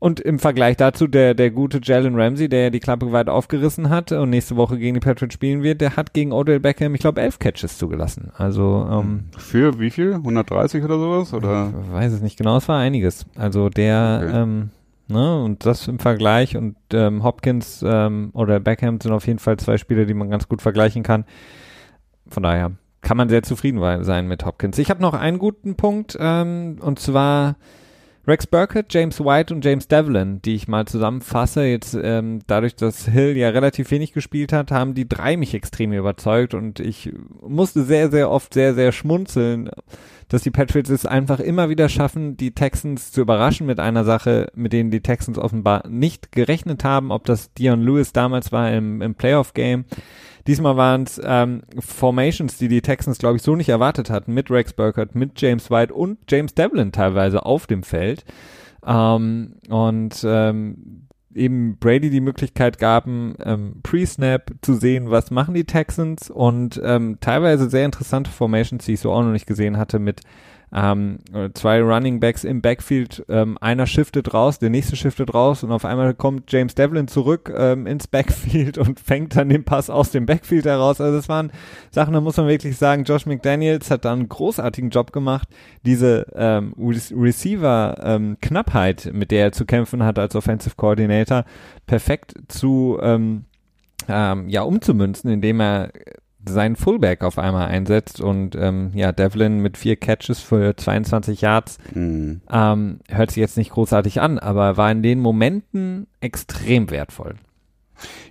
Speaker 1: Und im Vergleich dazu, der, der gute Jalen Ramsey, der ja die Klappe weit aufgerissen hat und nächste Woche gegen die Patriots spielen wird, der hat gegen Odell Beckham, ich glaube, elf Catches zugelassen. Also, ähm,
Speaker 2: für wie viel? 130 oder sowas? Oder?
Speaker 1: ich weiß es nicht genau, es war einiges. Also der,
Speaker 2: Okay.
Speaker 1: ähm, ne, und das im Vergleich und ähm, Hopkins ähm, oder Beckham sind auf jeden Fall zwei Spieler, die man ganz gut vergleichen kann. Von daher kann man sehr zufrieden sein mit Hopkins. Ich habe noch einen guten Punkt, ähm, und zwar Rex Burkett, James White und James Devlin, die ich mal zusammenfasse. Jetzt ähm, dadurch, dass Hill ja relativ wenig gespielt hat, haben die drei mich extrem überzeugt und ich musste sehr, sehr oft sehr, sehr schmunzeln, dass die Patriots es einfach immer wieder schaffen, die Texans zu überraschen mit einer Sache, mit denen die Texans offenbar nicht gerechnet haben, ob das Dion Lewis damals war im, im Playoff-Game. Diesmal waren es ähm, Formations, die die Texans, glaube ich, so nicht erwartet hatten, mit Rex Burkhardt, mit James White und James Devlin teilweise auf dem Feld. Ähm, und ähm, eben Brady die Möglichkeit gaben, ähm, Pre-Snap zu sehen, was machen die Texans und ähm, teilweise sehr interessante Formations, die ich so auch noch nicht gesehen hatte, mit ähm, äh, zwei Running Backs im Backfield, ähm, einer shiftet raus, der nächste shiftet raus und auf einmal kommt James Devlin zurück ähm, ins Backfield und fängt dann den Pass aus dem Backfield heraus. Also das waren Sachen, da muss man wirklich sagen, Josh McDaniels hat da einen großartigen Job gemacht, diese ähm, Re Receiver-Knappheit, mit der er zu kämpfen hat als Offensive Coordinator, perfekt zu ähm, ähm, ja umzumünzen, indem er seinen Fullback auf einmal einsetzt und ähm, ja, Devlin mit vier Catches für 22 Yards
Speaker 2: Hm.
Speaker 1: ähm, hört sich jetzt nicht großartig an, aber war in den Momenten extrem wertvoll.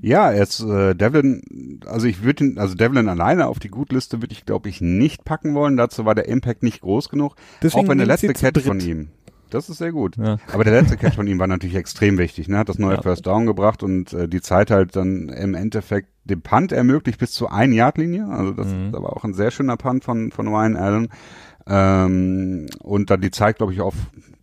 Speaker 2: Ja, jetzt äh, Devlin, also ich würde ihn, also Devlin alleine auf die Gutliste würde ich, glaube ich, nicht packen wollen. Dazu war der Impact nicht groß genug.
Speaker 1: Deswegen
Speaker 2: auch wenn der letzte Catch von
Speaker 1: dritt.
Speaker 2: ihm. Das ist sehr gut.
Speaker 1: Ja.
Speaker 2: Aber der letzte Catch von ihm war natürlich extrem wichtig. Ne? Hat das neue
Speaker 1: Ja.
Speaker 2: First Down gebracht und äh, die Zeit halt dann im Endeffekt den Punt ermöglicht bis zur ein Yard Linie. Also das
Speaker 1: Mhm.
Speaker 2: ist aber auch ein sehr schöner Punt von von Ryan Allen. Ähm, und dann die Zeit, glaube ich, auf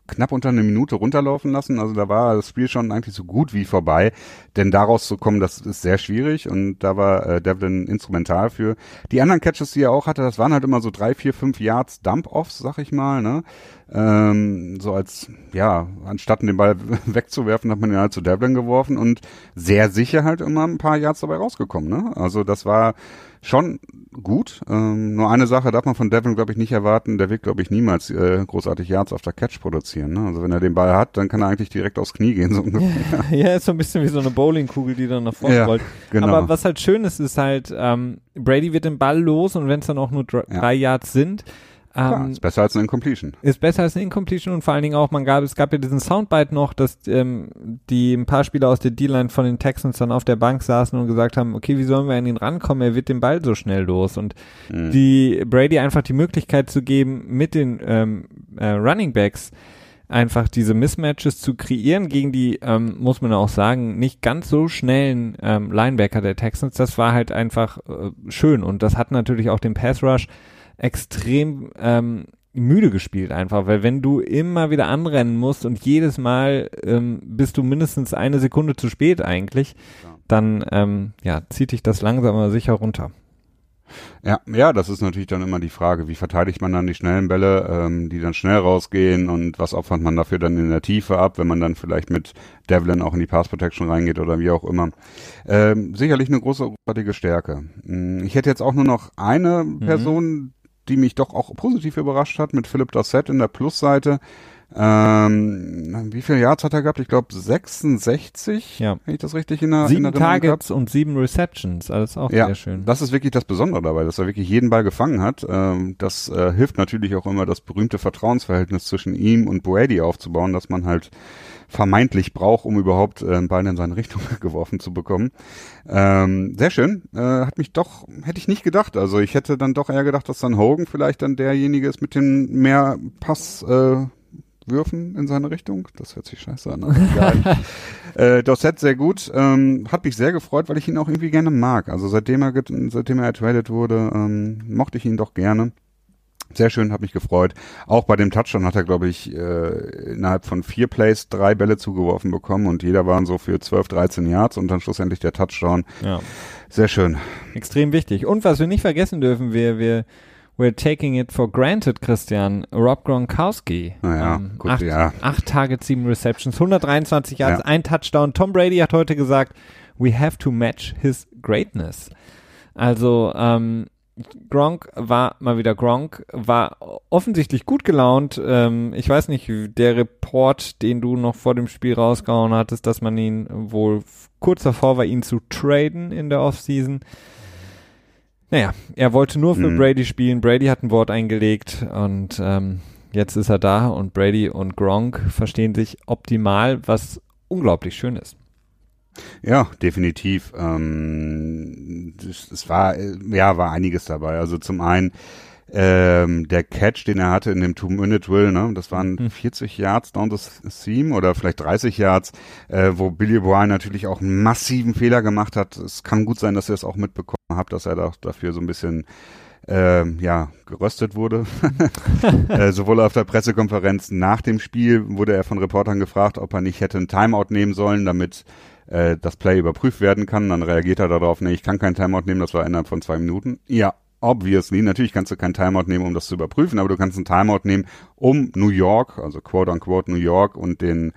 Speaker 2: knapp unter eine Minute runterlaufen lassen. Also da war das Spiel schon eigentlich so gut wie vorbei. Denn daraus zu kommen, das ist sehr schwierig und da war äh, Devlin instrumental für. Die anderen Catches, die er auch hatte, das waren halt immer so drei, vier, fünf Yards Dump-Offs, sag ich mal. Ne? Ähm, so als, ja, anstatt den Ball wegzuwerfen, hat man ihn halt zu Devlin geworfen und sehr sicher halt immer ein paar Yards dabei rausgekommen. Ne? Also das war schon gut. Ähm, nur eine Sache darf man von Devlin, glaube ich, nicht erwarten. Der wird, glaube ich, niemals äh, großartig Yards auf der Catch produzieren. Ne? Also wenn er den Ball hat, dann kann er eigentlich direkt aufs Knie gehen. So ungefähr.
Speaker 1: ja, ist so ein bisschen wie so eine Bowlingkugel, die dann nach vorne
Speaker 2: Ja,
Speaker 1: rollt.
Speaker 2: genau.
Speaker 1: Aber was halt schön ist, ist halt, ähm, Brady wird den Ball los und wenn es dann auch nur dr
Speaker 2: Ja.
Speaker 1: drei Yards sind,
Speaker 2: Ähm, ist besser als eine Incompletion.
Speaker 1: Ist besser als eine Incompletion und vor allen Dingen auch, man gab, es gab ja diesen Soundbite noch, dass ähm, die ein paar Spieler aus der D-Line von den Texans dann auf der Bank saßen und gesagt haben, okay, wie sollen wir an ihn rankommen? Er wird den Ball so schnell los. Und mhm. die Brady einfach die Möglichkeit zu geben, mit den ähm, äh, Running Backs einfach diese Mismatches zu kreieren gegen die, ähm, muss man auch sagen, nicht ganz so schnellen ähm, Linebacker der Texans, das war halt einfach äh, schön und das hat natürlich auch den Pass Rush extrem ähm, müde gespielt einfach, weil wenn du immer wieder anrennen musst und jedes Mal ähm, bist du mindestens eine Sekunde zu spät eigentlich, dann ähm, ja, zieht dich das langsam aber sicher runter.
Speaker 2: Ja, ja, das ist natürlich dann immer die Frage, wie verteidigt man dann die schnellen Bälle, ähm, die dann schnell rausgehen und was opfert man dafür dann in der Tiefe ab, wenn man dann vielleicht mit Devlin auch in die Pass Protection reingeht oder wie auch immer. Ähm, sicherlich eine großartige Stärke. Hm, ich hätte jetzt auch nur noch eine mhm. Person, die mich doch auch positiv überrascht hat, mit Philipp Dossett in der Plusseite. Ähm, wie viele Yards hat er gehabt? Ich glaube 66,
Speaker 1: ja.
Speaker 2: wenn ich das richtig in der
Speaker 1: Sieben in Targets und sieben Receptions, alles auch ja, sehr schön.
Speaker 2: Das ist wirklich das Besondere dabei, dass er wirklich jeden Ball gefangen hat. Ähm, das äh, hilft natürlich auch immer, das berühmte Vertrauensverhältnis zwischen ihm und Brady aufzubauen, dass man halt vermeintlich braucht, um überhaupt äh, einen Ball in seine Richtung geworfen zu bekommen. Ähm, sehr schön. Äh, hat mich doch, hätte ich nicht gedacht. Also ich hätte dann doch eher gedacht, dass dann Hogan vielleicht dann derjenige ist mit den mehr Pass, äh, Würfen in seine Richtung. Das hört sich scheiße an. Egal. äh, Dorset sehr gut. Ähm, hat mich sehr gefreut, weil ich ihn auch irgendwie gerne mag. Also seitdem er, seitdem er ertradet wurde, ähm, mochte ich ihn doch gerne. Sehr schön, hat mich gefreut. Auch bei dem Touchdown hat er, glaube ich, äh, innerhalb von vier Plays drei Bälle zugeworfen bekommen und jeder waren so für 12, 13 Yards und dann schlussendlich der Touchdown.
Speaker 1: Ja.
Speaker 2: Sehr schön.
Speaker 1: Extrem wichtig. Und was wir nicht vergessen dürfen, wir, wir We're taking it for granted, Christian. Rob Gronkowski.
Speaker 2: Naja, ähm, gut,
Speaker 1: acht,
Speaker 2: ja.
Speaker 1: Acht Targets, sieben Receptions, 123 Yards, ja. ein Touchdown. Tom Brady hat heute gesagt, we have to match his greatness. Also, ähm, Gronk war mal wieder Gronk, war offensichtlich gut gelaunt. Ähm, ich weiß nicht, der Report, den du noch vor dem Spiel rausgehauen hattest, dass man ihn wohl kurz davor war, ihn zu traden in der Offseason. Naja, er wollte nur für mhm. Brady spielen. Brady hat ein Wort eingelegt und ähm, jetzt ist er da und Brady und Gronk verstehen sich optimal, was unglaublich schön ist.
Speaker 2: Ja, definitiv. Ähm, es war ja war einiges dabei. Also zum einen ähm, der Catch, den er hatte in dem Two-Minute-Drill, ne, das waren mhm. 40 Yards down the seam oder vielleicht 30 Yards, äh, wo Billy Bryan natürlich auch einen massiven Fehler gemacht hat. Es kann gut sein, dass ihr es auch mitbekommen habt, dass er da dafür so ein bisschen äh, ja, geröstet wurde. äh, sowohl auf der Pressekonferenz nach dem Spiel wurde er von Reportern gefragt, ob er nicht hätte ein Timeout nehmen sollen, damit äh, das Play überprüft werden kann. Dann reagiert er darauf, nee, ich kann kein Timeout nehmen, das war innerhalb von zwei Minuten. Ja, obviously, natürlich kannst du kein Timeout nehmen, um das zu überprüfen, aber du kannst ein Timeout nehmen, um New York, also quote unquote New York und den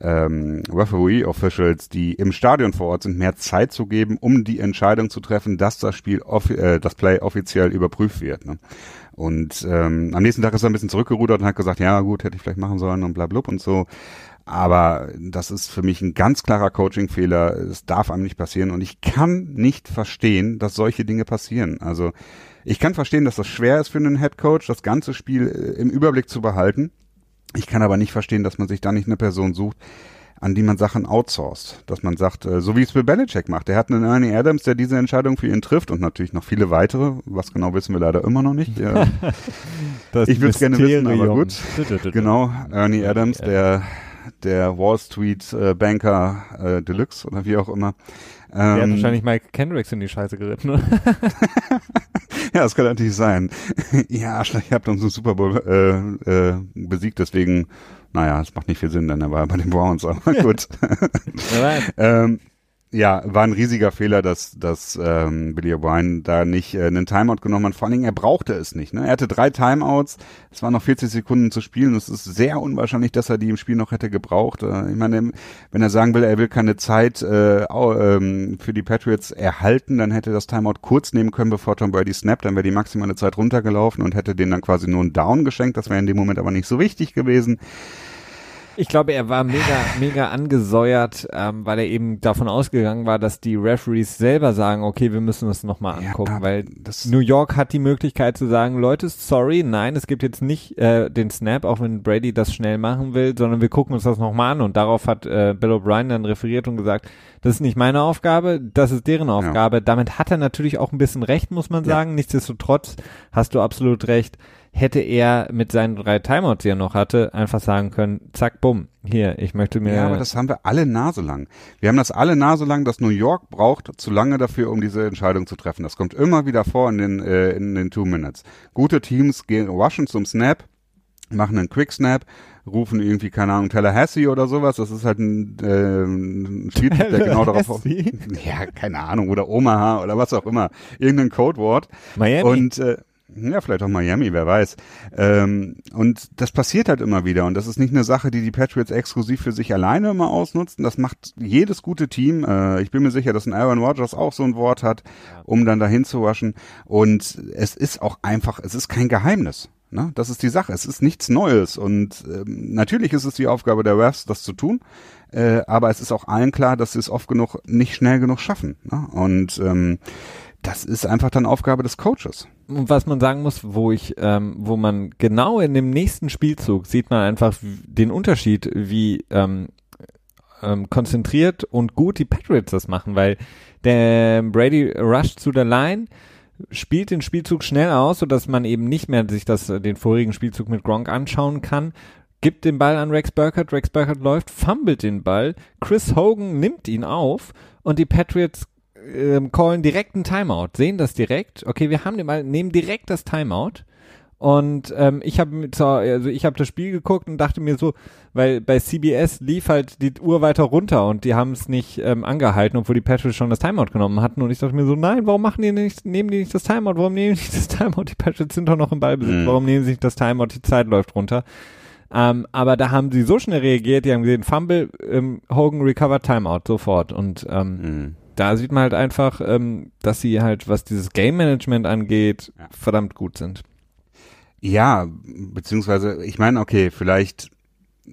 Speaker 2: ähm, Referee Officials, die im Stadion vor Ort sind, mehr Zeit zu geben, um die Entscheidung zu treffen, dass das Spiel, äh, das Play offiziell überprüft wird. Ne? Und ähm, am nächsten Tag ist er ein bisschen zurückgerudert und hat gesagt, ja gut, hätte ich vielleicht machen sollen und bla blub und so. Aber das ist für mich ein ganz klarer Coaching-Fehler. Es darf einem nicht passieren. Und ich kann nicht verstehen, dass solche Dinge passieren. Also ich kann verstehen, dass das schwer ist für einen Head Coach, das ganze Spiel äh, im Überblick zu behalten. Ich kann aber nicht verstehen, dass man sich da nicht eine Person sucht, an die man Sachen outsourced. Dass man sagt, äh, so wie es Bill Belichick macht. Er hat einen Ernie Adams, der diese Entscheidung für ihn trifft und natürlich noch viele weitere. Was genau wissen wir leider immer noch nicht. Ich würde es gerne wissen, aber gut. genau, Ernie Adams, der der Wall Street äh, Banker äh, Deluxe oder wie auch immer.
Speaker 1: Ähm, der hat ähm, wahrscheinlich Mike Kendricks in die Scheiße geritten, oder?
Speaker 2: ja, das kann natürlich sein. ja, ihr habt uns im Super Bowl äh, äh, besiegt, deswegen, naja, es macht nicht viel Sinn, denn er war bei den Browns, aber gut. ähm, ja, war ein riesiger Fehler, dass, dass ähm, Billy O'Brien da nicht äh, einen Timeout genommen hat. Vor allen Dingen, er brauchte es nicht. Ne? Er hatte drei Timeouts, es waren noch 40 Sekunden zu spielen. Es ist sehr unwahrscheinlich, dass er die im Spiel noch hätte gebraucht. Äh, ich meine, wenn er sagen will, er will keine Zeit äh, ähm, für die Patriots erhalten, dann hätte das Timeout kurz nehmen können, bevor Tom Brady snappt. Dann wäre die maximale Zeit runtergelaufen und hätte den dann quasi nur einen Down geschenkt. Das wäre in dem Moment aber nicht so wichtig gewesen.
Speaker 1: Ich glaube, er war mega, mega angesäuert, ähm, weil er eben davon ausgegangen war, dass die Referees selber sagen, okay, wir müssen das nochmal angucken, ja, weil New York hat die Möglichkeit zu sagen, Leute, sorry, nein, es gibt jetzt nicht äh, den Snap, auch wenn Brady das schnell machen will, sondern wir gucken uns das nochmal an und darauf hat äh, Bill O'Brien dann referiert und gesagt, das ist nicht meine Aufgabe, das ist deren Aufgabe. Ja. Damit hat er natürlich auch ein bisschen recht, muss man sagen. Ja. Nichtsdestotrotz hast du absolut recht hätte er mit seinen drei Timeouts, die er noch hatte, einfach sagen können, zack, bumm, hier, ich möchte mir.
Speaker 2: Ja, aber das haben wir alle Nase lang. Wir haben das alle Nase lang, dass New York braucht zu lange dafür, um diese Entscheidung zu treffen. Das kommt immer wieder vor in den, äh, in den Two Minutes. Gute Teams gehen, waschen zum Snap, machen einen Quick Snap, rufen irgendwie, keine Ahnung, Tallahassee oder sowas. Das ist halt ein, äh, ein Schiedsrichter, der genau darauf. Ja, keine Ahnung, oder Omaha oder was auch immer. Irgendein Codewort.
Speaker 1: Miami.
Speaker 2: Und äh, ja, vielleicht auch Miami, wer weiß. Ähm, und das passiert halt immer wieder. Und das ist nicht eine Sache, die die Patriots exklusiv für sich alleine immer ausnutzen. Das macht jedes gute Team. Äh, ich bin mir sicher, dass ein Aaron Rodgers auch so ein Wort hat, um dann dahin zu waschen. Und es ist auch einfach, es ist kein Geheimnis. Ne? Das ist die Sache. Es ist nichts Neues. Und ähm, natürlich ist es die Aufgabe der Refs, das zu tun. Äh, aber es ist auch allen klar, dass sie es oft genug nicht schnell genug schaffen. Ne? Und ähm, das ist einfach dann Aufgabe des Coaches.
Speaker 1: Und was man sagen muss, wo ich, ähm, wo man genau in dem nächsten Spielzug sieht man einfach den Unterschied, wie ähm, ähm, konzentriert und gut die Patriots das machen, weil der Brady rusht zu der Line, spielt den Spielzug schnell aus, sodass man eben nicht mehr sich das, den vorigen Spielzug mit Gronk anschauen kann, gibt den Ball an Rex Burkhardt, Rex Burkhardt läuft, fummelt den Ball, Chris Hogan nimmt ihn auf und die Patriots ähm, callen direkt einen Timeout, sehen das direkt. Okay, wir haben den mal, nehmen direkt das Timeout. Und ähm, ich habe also ich habe das Spiel geguckt und dachte mir so, weil bei CBS lief halt die Uhr weiter runter und die haben es nicht ähm, angehalten, obwohl die Patriots schon das Timeout genommen hatten. Und ich dachte mir so, nein, warum machen die nicht, nehmen die nicht das Timeout? Warum nehmen die nicht das Timeout? Die Patriots sind doch noch im Ballbesitz. Mhm. Warum nehmen sie nicht das Timeout? Die Zeit läuft runter. Ähm, aber da haben sie so schnell reagiert, die haben gesehen, Fumble, ähm, Hogan recovered Timeout sofort. Und ähm, mhm da sieht man halt einfach, ähm, dass sie halt, was dieses Game Management angeht, ja. verdammt gut sind.
Speaker 2: Ja, beziehungsweise, ich meine, okay, vielleicht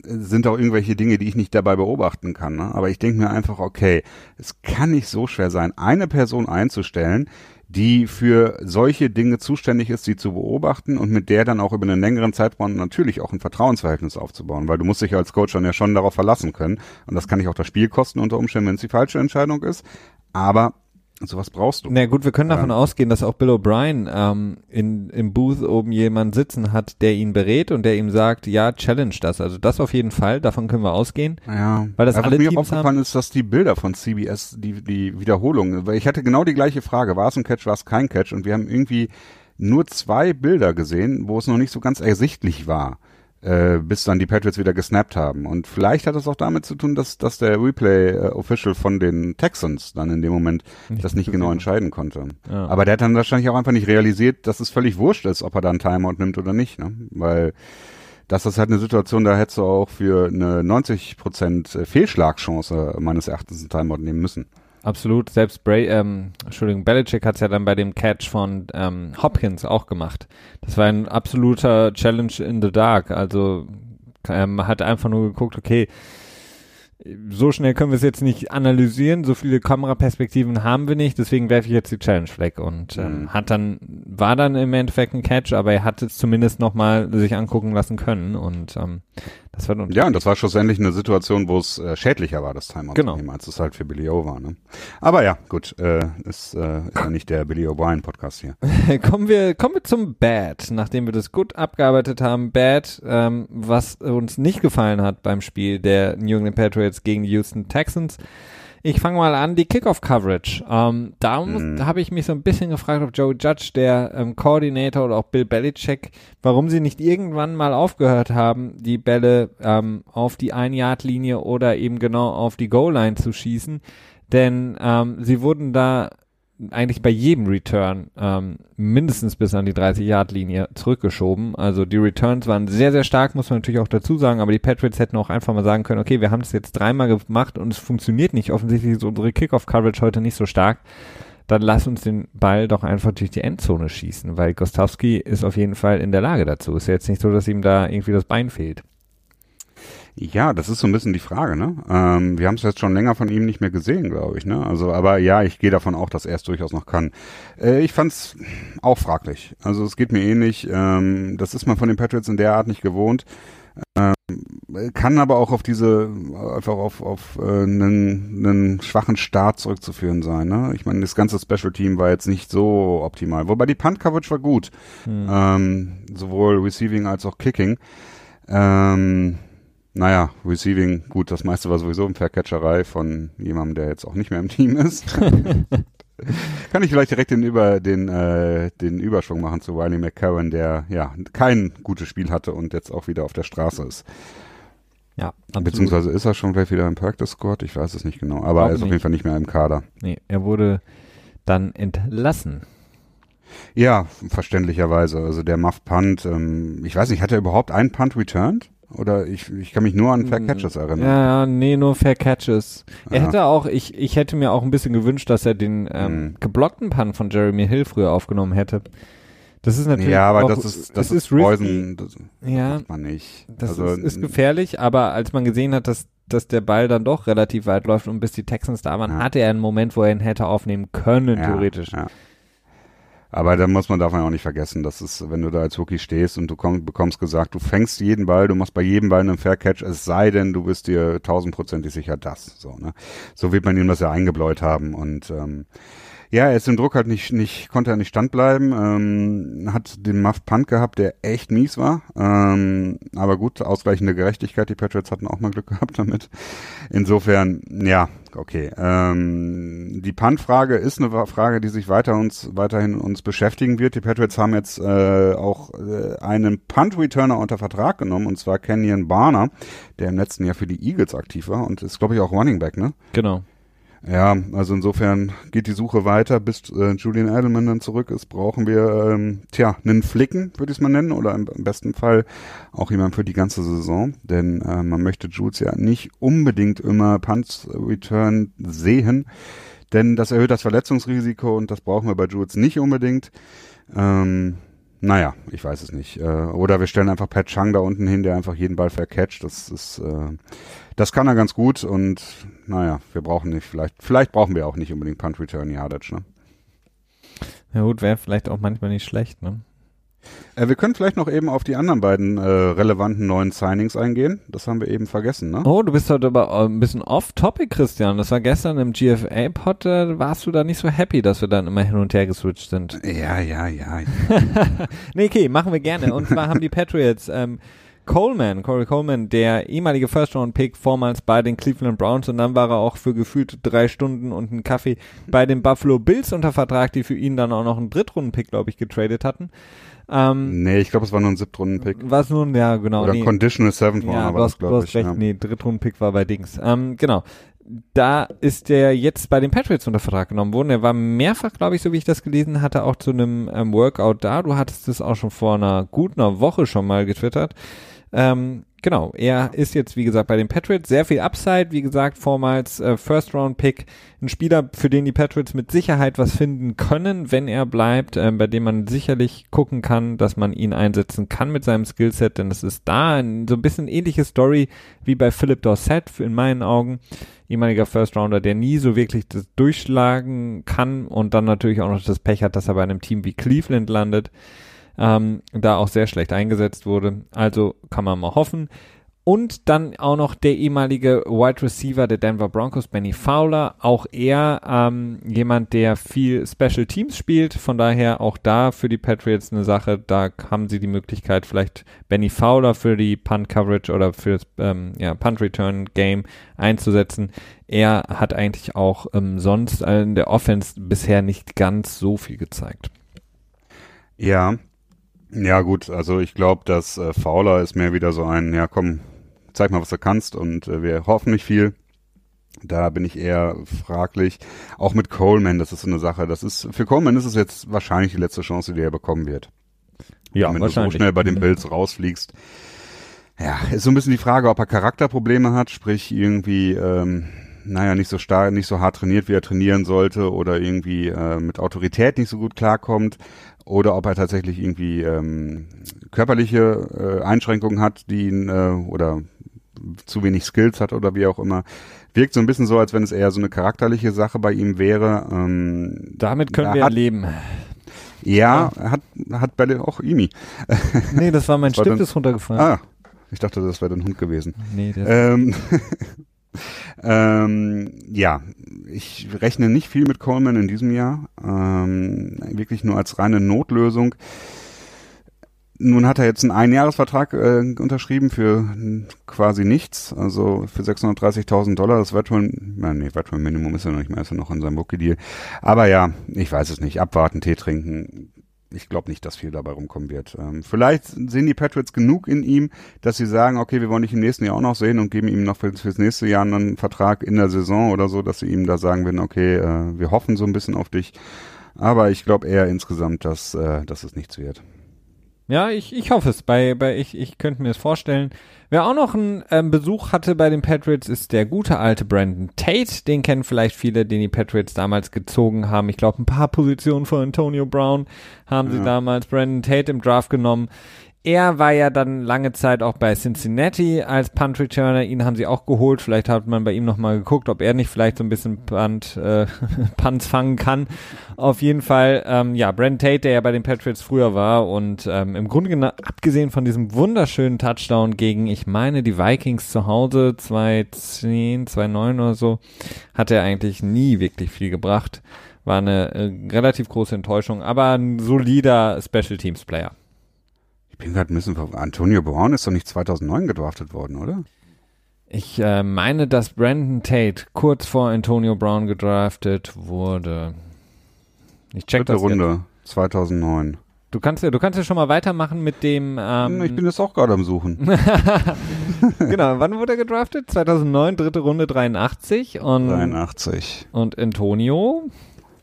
Speaker 2: sind auch irgendwelche Dinge, die ich nicht dabei beobachten kann. Ne? Aber ich denke mir einfach, okay, es kann nicht so schwer sein, eine Person einzustellen, die für solche Dinge zuständig ist, sie zu beobachten und mit der dann auch über einen längeren Zeitraum natürlich auch ein Vertrauensverhältnis aufzubauen, weil du musst dich als Coach dann ja schon darauf verlassen können und das kann dich auch das Spiel kosten unter Umständen, wenn es die falsche Entscheidung ist, aber Sowas brauchst du.
Speaker 1: Na gut, wir können davon ähm, ausgehen, dass auch Bill O'Brien ähm, in, im Booth oben jemand sitzen hat, der ihn berät und der ihm sagt, ja, challenge das. Also das auf jeden Fall, davon können wir ausgehen.
Speaker 2: Ja, weil das ja, alle was mir Teams aufgefallen haben. ist, dass die Bilder von CBS, die, die Wiederholungen, weil ich hatte genau die gleiche Frage, war es ein Catch, war es kein Catch und wir haben irgendwie nur zwei Bilder gesehen, wo es noch nicht so ganz ersichtlich war äh, bis dann die Patriots wieder gesnappt haben. Und vielleicht hat es auch damit zu tun, dass, dass der Replay-Official äh, von den Texans dann in dem Moment nicht das nicht genau entscheiden konnte. Ja. Aber der hat dann wahrscheinlich auch einfach nicht realisiert, dass es völlig wurscht ist, ob er dann Timeout nimmt oder nicht. Ne? Weil das ist halt eine Situation, da hättest du auch für eine 90% Fehlschlagchance meines Erachtens einen Timeout nehmen müssen.
Speaker 1: Absolut. Selbst Bray, ähm, Entschuldigung, Belichick hat es ja dann bei dem Catch von ähm, Hopkins auch gemacht. Das war ein absoluter Challenge in the Dark. Also ähm, hat einfach nur geguckt, okay, so schnell können wir es jetzt nicht analysieren, so viele Kameraperspektiven haben wir nicht, deswegen werfe ich jetzt die Challenge weg und ähm, mhm. hat dann, war dann im Endeffekt ein Catch, aber er hat es zumindest nochmal sich angucken lassen können und ähm,
Speaker 2: das war Ja, und das war schlussendlich eine Situation, wo es äh, schädlicher war, das Timeout
Speaker 1: genau.
Speaker 2: zu nehmen, als es halt für Billy O war. Ne? Aber ja, gut, äh, ist, äh, ist ja nicht der Billy O'Brien Podcast hier.
Speaker 1: kommen wir kommen wir zum Bad, nachdem wir das gut abgearbeitet haben. Bad, ähm, was uns nicht gefallen hat beim Spiel der New England Patriots gegen die Houston Texans. Ich fange mal an, die Kickoff-Coverage. Ähm, da mm. habe ich mich so ein bisschen gefragt, ob Joe Judge, der ähm, Coordinator oder auch Bill Belichick, warum sie nicht irgendwann mal aufgehört haben, die Bälle ähm, auf die Ein-Yard-Linie oder eben genau auf die Goal-Line zu schießen. Denn ähm, sie wurden da eigentlich bei jedem Return ähm, mindestens bis an die 30-Yard-Linie zurückgeschoben. Also die Returns waren sehr, sehr stark, muss man natürlich auch dazu sagen, aber die Patriots hätten auch einfach mal sagen können, okay, wir haben es jetzt dreimal gemacht und es funktioniert nicht. Offensichtlich ist unsere Kickoff-Coverage heute nicht so stark. Dann lass uns den Ball doch einfach durch die Endzone schießen, weil Gostowski ist auf jeden Fall in der Lage dazu. Ist ja jetzt nicht so, dass ihm da irgendwie das Bein fehlt.
Speaker 2: Ja, das ist so ein bisschen die Frage, ne? Ähm, wir haben es jetzt schon länger von ihm nicht mehr gesehen, glaube ich, ne? Also, aber ja, ich gehe davon auch, dass er es durchaus noch kann. Äh, ich fand's auch fraglich. Also es geht mir ähnlich. Ähm, das ist man von den Patriots in der Art nicht gewohnt. Ähm, kann aber auch auf diese, einfach auf, auf äh, einen, einen schwachen Start zurückzuführen sein. Ne? Ich meine, das ganze Special Team war jetzt nicht so optimal. Wobei die Punt Coverage war gut. Hm. Ähm, sowohl Receiving als auch Kicking. Ähm, naja, Receiving, gut, das meiste war sowieso eine Faircatcherei von jemandem, der jetzt auch nicht mehr im Team ist. Kann ich vielleicht direkt den, über, den, äh, den Überschwung machen zu Wiley McCarron, der ja kein gutes Spiel hatte und jetzt auch wieder auf der Straße ist.
Speaker 1: Ja,
Speaker 2: absolut. Beziehungsweise ist er schon vielleicht wieder im Practice Squad, ich weiß es nicht genau, aber er ist nicht. auf jeden Fall nicht mehr im Kader.
Speaker 1: Nee, er wurde dann entlassen.
Speaker 2: Ja, verständlicherweise. Also der Muff Punt, ähm, ich weiß nicht, hat er überhaupt einen Punt returned? Oder ich, ich kann mich nur an Fair Catches erinnern.
Speaker 1: Ja, nee, nur Fair Catches. Er ja. hätte auch, ich, ich hätte mir auch ein bisschen gewünscht, dass er den ähm, hm. geblockten Punt von Jeremy Hill früher aufgenommen hätte. Das ist natürlich.
Speaker 2: Ja, aber
Speaker 1: auch,
Speaker 2: das ist, das ist, ist Poison. Das
Speaker 1: ja,
Speaker 2: macht man nicht.
Speaker 1: Das also, ist, ist gefährlich, aber als man gesehen hat, dass, dass der Ball dann doch relativ weit läuft und bis die Texans da waren, ja. hatte er einen Moment, wo er ihn hätte aufnehmen können, ja, theoretisch. Ja.
Speaker 2: Aber da muss man davon auch nicht vergessen, dass es, wenn du da als Rookie stehst und du komm, bekommst gesagt, du fängst jeden Ball, du machst bei jedem Ball einen Fair Catch, es sei denn, du bist dir tausendprozentig sicher das. So, ne? So wird man ihm das ja eingebläut haben und ähm, ja, er ist im Druck halt nicht, nicht, konnte er nicht standbleiben, ähm, hat den Muff Punt gehabt, der echt mies war. Ähm, aber gut, ausgleichende Gerechtigkeit, die Patriots hatten auch mal Glück gehabt damit. Insofern, ja, okay. Ähm, die Punt-Frage ist eine Frage, die sich weiter uns, weiterhin uns beschäftigen wird. Die Patriots haben jetzt äh, auch äh, einen Punt-Returner unter Vertrag genommen, und zwar Kenyon Barner, der im letzten Jahr für die Eagles aktiv war und ist, glaube ich, auch Running Back, ne?
Speaker 1: Genau.
Speaker 2: Ja, also insofern geht die Suche weiter, bis äh, Julian Edelman dann zurück ist, brauchen wir, ähm, tja, einen Flicken, würde ich es mal nennen, oder im, im, besten Fall auch jemand für die ganze Saison, denn äh, man möchte Jules ja nicht unbedingt immer Punts Return sehen, denn das erhöht das Verletzungsrisiko und das brauchen wir bei Jules nicht unbedingt. Ähm, naja, ich weiß es nicht. Äh, oder wir stellen einfach Pat Chang da unten hin, der einfach jeden Ball vercatcht. Das ist, äh, das kann er ganz gut und naja, wir brauchen nicht, vielleicht, vielleicht brauchen wir auch nicht unbedingt Punt Return Yardage, ne?
Speaker 1: Ja gut, wäre vielleicht auch manchmal nicht schlecht, ne?
Speaker 2: Äh, wir können vielleicht noch eben auf die anderen beiden äh, relevanten neuen Signings eingehen. Das haben wir eben vergessen, ne?
Speaker 1: Oh, du bist heute aber äh, ein bisschen off-topic, Christian. Das war gestern im GFA-Pod, äh, warst du da nicht so happy, dass wir dann immer hin und her geswitcht sind.
Speaker 2: Ja, ja, ja.
Speaker 1: nee, okay, machen wir gerne. Und zwar haben die Patriots ähm, Coleman, Corey Coleman, der ehemalige First-Round-Pick, vormals bei den Cleveland Browns und dann war er auch für gefühlt drei Stunden und einen Kaffee bei den Buffalo Bills unter Vertrag, die für ihn dann auch noch einen Drittrunden-Pick, glaube ich, getradet hatten.
Speaker 2: Ähm, nee, ich glaube, es war nur ein Siebtrunden-Pick.
Speaker 1: War es nur ein, ja, genau.
Speaker 2: Oder nee. Conditional Seventh
Speaker 1: ja, war das, glaube ich. Recht, ja. Nee, Drittrunden-Pick war bei Dings. Ähm, genau da ist der jetzt bei den Patriots unter Vertrag genommen worden. Er war mehrfach, glaube ich, so wie ich das gelesen hatte, auch zu einem ähm, Workout da. Du hattest es auch schon vor einer guten Woche schon mal getwittert. Ähm, genau, er ist jetzt, wie gesagt, bei den Patriots. Sehr viel Upside, wie gesagt, vormals äh, First-Round-Pick. Ein Spieler, für den die Patriots mit Sicherheit was finden können, wenn er bleibt, äh, bei dem man sicherlich gucken kann, dass man ihn einsetzen kann mit seinem Skillset, denn es ist da ein, so ein bisschen ähnliche Story wie bei Philip Dorsett in meinen Augen. Ehemaliger First-Rounder, der nie so wirklich das durchschlagen kann und dann natürlich auch noch das Pech hat, dass er bei einem Team wie Cleveland landet ähm, da auch sehr schlecht eingesetzt wurde. Also kann man mal hoffen. Und dann auch noch der ehemalige Wide Receiver der Denver Broncos, Benny Fowler. Auch er ähm, jemand, der viel Special Teams spielt. Von daher auch da für die Patriots eine Sache. Da haben sie die Möglichkeit, vielleicht Benny Fowler für die Punt Coverage oder für das ähm, ja, Punt Return Game einzusetzen. Er hat eigentlich auch ähm, sonst in der Offense bisher nicht ganz so viel gezeigt.
Speaker 2: Ja, ja, gut, also ich glaube, dass äh, Fowler ist mehr wieder so ein, ja komm, zeig mal, was du kannst und äh, wir hoffen nicht viel. Da bin ich eher fraglich. Auch mit Coleman, das ist so eine Sache. Das ist, für Coleman ist es jetzt wahrscheinlich die letzte Chance, die er bekommen wird. Ja, Wenn du so schnell bei den. Bills rausfliegst. Ja, ist so ein bisschen die Frage, ob er Charakterprobleme hat, sprich irgendwie, ähm, naja, nicht so stark, nicht so hart trainiert, wie er trainieren sollte oder irgendwie äh, mit Autorität nicht so gut klarkommt oder ob er tatsächlich irgendwie ähm, körperliche äh, Einschränkungen hat, die ihn äh, oder zu wenig Skills hat oder wie auch immer. Wirkt so ein bisschen so, als wenn es eher so eine charakterliche Sache bei ihm wäre. Ähm,
Speaker 1: Damit können wir hat, leben.
Speaker 2: Ja, ja, hat, hat Bälle auch Imi.
Speaker 1: Nee, das war mein das Stift, ist runtergefallen.
Speaker 2: Ah, ich dachte, das wäre dein Hund gewesen.
Speaker 1: Nee, der
Speaker 2: ähm, ähm, ja, ich rechne nicht viel mit Coleman in diesem Jahr. Ähm, wirklich nur als reine Notlösung. Nun hat er jetzt einen Einjahresvertrag äh, unterschrieben für quasi nichts, also für 630.000 Dollar. Das Veteran, nein, nee, Veteran Minimum ist er noch nicht mehr, ist er noch in seinem Rookie-Deal. Aber ja, ich weiß es nicht. Abwarten, Tee trinken ich glaube nicht, dass viel dabei rumkommen wird. Ähm, vielleicht sehen die Patriots genug in ihm, dass sie sagen, okay, wir wollen dich im nächsten Jahr auch noch sehen und geben ihm noch für, fürs nächste Jahr einen Vertrag in der Saison oder so, dass sie ihm da sagen werden, okay, äh, wir hoffen so ein bisschen auf dich. Aber ich glaube eher insgesamt, dass, äh, dass es nichts wird.
Speaker 1: Ja, ich, ich hoffe es. Bei, bei ich, ich könnte mir es vorstellen. Wer auch noch einen ähm, Besuch hatte bei den Patriots, ist der gute alte Brandon Tate. Den kennen vielleicht viele, den die Patriots damals gezogen haben. Ich glaube, ein paar Positionen von Antonio Brown haben ja. sie damals Brandon Tate im Draft genommen. Er war ja dann lange Zeit auch bei Cincinnati als Punt Returner. Ihn haben sie auch geholt. Vielleicht hat man bei ihm nochmal geguckt, ob er nicht vielleicht so ein bisschen Punt, äh, Punts fangen kann. Auf jeden Fall, ähm, ja, Brent Tate, der ja bei den Patriots früher war und ähm, im Grunde genommen, abgesehen von diesem wunderschönen Touchdown gegen, ich meine, die Vikings zu Hause, 2010, 2009 oder so, hat er eigentlich nie wirklich viel gebracht. War eine äh, relativ große Enttäuschung, aber ein solider Special Teams Player
Speaker 2: bin gerade ein bisschen Antonio Brown ist doch nicht 2009 gedraftet worden, oder?
Speaker 1: Ich äh, meine, dass Brandon Tate kurz vor Antonio Brown gedraftet wurde.
Speaker 2: Ich check Dritte das Runde, jetzt. 2009.
Speaker 1: Du kannst ja, du kannst ja schon mal weitermachen mit dem.
Speaker 2: Ähm ich bin jetzt auch gerade am Suchen.
Speaker 1: genau, wann wurde er gedraftet? 2009, dritte Runde 83 und
Speaker 2: 83.
Speaker 1: Und Antonio?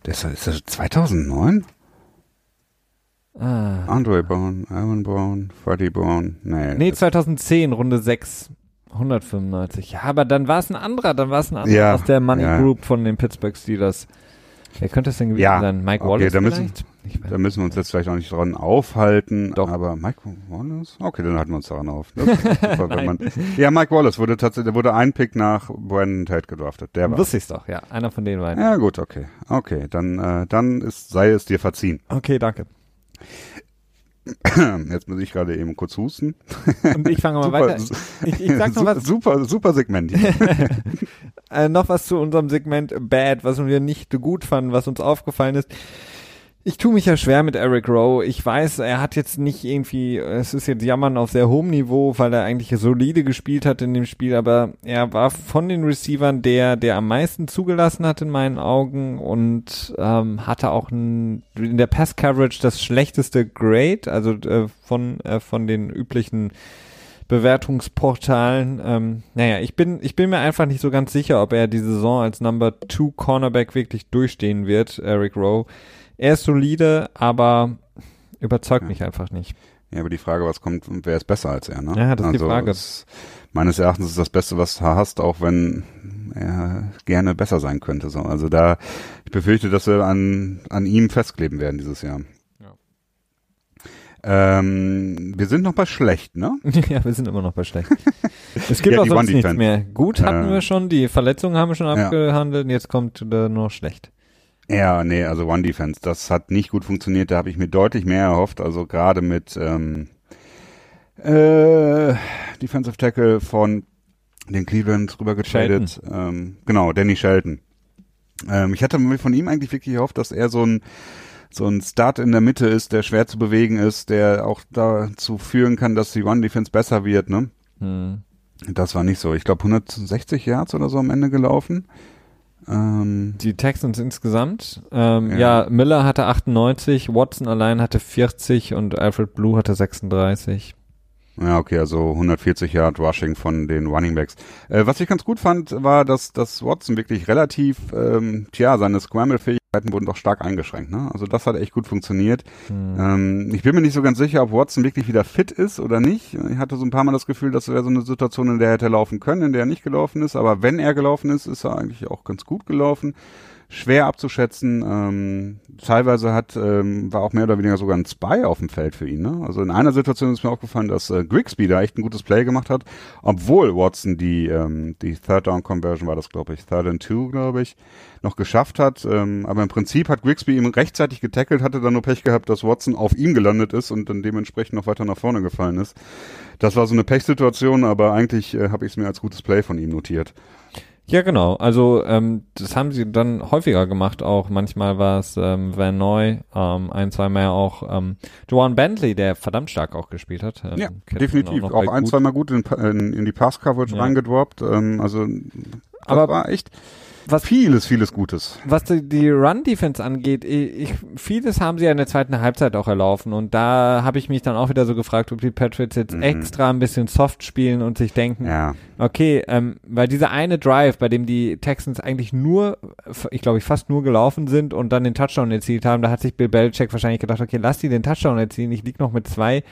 Speaker 2: Das ist das 2009? Ah. Andre Brown, Aaron Brown, Freddie Brown. Nee,
Speaker 1: nee 2010, Runde 6. 195. Ja, aber dann war es ein anderer, dann war es ein anderer ja, aus der Money ja. Group von den Pittsburgh Steelers. Wer könnte es denn gewesen ja, sein? Mike Wallace
Speaker 2: da müssen, da müssen wir uns jetzt vielleicht auch nicht dran aufhalten. Doch. Aber Mike Wallace? Okay, dann halten wir uns daran auf. Super, man, ja, Mike Wallace wurde tatsächlich, der wurde ein Pick nach Brandon Tate gedraftet. Der war.
Speaker 1: Wusste ich's doch, ja. Einer von denen beiden.
Speaker 2: Ja, gut, okay. Okay, dann, äh, dann ist, sei es dir verziehen.
Speaker 1: Okay, danke.
Speaker 2: Jetzt muss ich gerade eben kurz husten.
Speaker 1: Und ich fange mal super, weiter. Ich, ich sag noch was.
Speaker 2: Super, super Segment.
Speaker 1: äh, noch was zu unserem Segment Bad, was wir nicht gut fanden, was uns aufgefallen ist. Ich tue mich ja schwer mit Eric Rowe. Ich weiß, er hat jetzt nicht irgendwie, es ist jetzt Jammern auf sehr hohem Niveau, weil er eigentlich solide gespielt hat in dem Spiel, aber er war von den Receivern der, der am meisten zugelassen hat in meinen Augen und ähm, hatte auch ein, in der Pass Coverage das schlechteste Grade, also äh, von, äh, von den üblichen Bewertungsportalen. Ähm, naja, ich bin, ich bin mir einfach nicht so ganz sicher, ob er die Saison als Number Two Cornerback wirklich durchstehen wird, Eric Rowe. Er ist solide, aber überzeugt ja. mich einfach nicht.
Speaker 2: Ja, aber die Frage, was kommt, wer ist besser als er, ne?
Speaker 1: Ja, das ist also die Frage.
Speaker 2: Es, meines Erachtens ist das Beste, was du hast, auch wenn er gerne besser sein könnte. So. Also da, ich befürchte, dass wir an, an ihm festkleben werden dieses Jahr. Ähm, wir sind noch bei schlecht, ne?
Speaker 1: ja, wir sind immer noch bei schlecht. Es gibt ja, auch sonst nichts mehr. Gut hatten äh, wir schon, die Verletzungen haben wir schon abgehandelt und jetzt kommt äh, nur schlecht.
Speaker 2: Ja, nee, also One Defense, das hat nicht gut funktioniert. Da habe ich mir deutlich mehr erhofft. Also gerade mit ähm, äh, Defensive Tackle von den Cleveland rüber getradet. Ähm, genau, Danny Shelton. Ähm, ich hatte mir von ihm eigentlich wirklich erhofft, dass er so ein so ein Start in der Mitte ist, der schwer zu bewegen ist, der auch dazu führen kann, dass die One Defense besser wird. Ne? Hm. Das war nicht so. Ich glaube 160 Yards oder so am Ende gelaufen.
Speaker 1: Ähm, die Texans insgesamt. Ähm, ja. ja. Miller hatte 98, Watson allein hatte 40 und Alfred Blue hatte 36.
Speaker 2: Ja, okay, also 140 Yard Rushing von den Running Backs. Äh, was ich ganz gut fand, war, dass, dass Watson wirklich relativ, ähm, tja, seine Scramble-Fähigkeiten wurden doch stark eingeschränkt. Ne? Also das hat echt gut funktioniert. Hm. Ähm, ich bin mir nicht so ganz sicher, ob Watson wirklich wieder fit ist oder nicht. Ich hatte so ein paar Mal das Gefühl, das wäre so eine Situation, in der er hätte laufen können, in der er nicht gelaufen ist. Aber wenn er gelaufen ist, ist er eigentlich auch ganz gut gelaufen. Schwer abzuschätzen. Ähm, teilweise hat ähm, war auch mehr oder weniger sogar ein Spy auf dem Feld für ihn. Ne? Also in einer Situation ist mir aufgefallen, dass äh, Grigsby da echt ein gutes Play gemacht hat, obwohl Watson die ähm, die Third Down Conversion war das glaube ich Third and Two glaube ich noch geschafft hat. Ähm, aber im Prinzip hat Grigsby ihm rechtzeitig getackelt, hatte dann nur Pech gehabt, dass Watson auf ihm gelandet ist und dann dementsprechend noch weiter nach vorne gefallen ist. Das war so eine Pechsituation, aber eigentlich äh, habe ich es mir als gutes Play von ihm notiert.
Speaker 1: Ja, genau. Also ähm, das haben sie dann häufiger gemacht auch. Manchmal war es ähm, Van Noy, ähm, ein, zwei Mal auch ähm, Joan Bentley, der verdammt stark auch gespielt hat. Ähm,
Speaker 2: ja, definitiv. Auch, auch ein, zwei Mal gut in, in, in die Pass-Coverage ja. reingedroppt. Ähm, also das
Speaker 1: Aber
Speaker 2: war echt was vieles, vieles Gutes.
Speaker 1: Was die, die Run-Defense angeht, ich, vieles haben sie ja in der zweiten Halbzeit auch erlaufen und da habe ich mich dann auch wieder so gefragt, ob die Patriots jetzt mhm. extra ein bisschen soft spielen und sich denken,
Speaker 2: ja.
Speaker 1: okay, ähm, weil dieser eine Drive, bei dem die Texans eigentlich nur, ich glaube ich fast nur gelaufen sind und dann den Touchdown erzielt haben, da hat sich Bill Belichick wahrscheinlich gedacht, okay, lass die den Touchdown erzielen, ich lieg noch mit zwei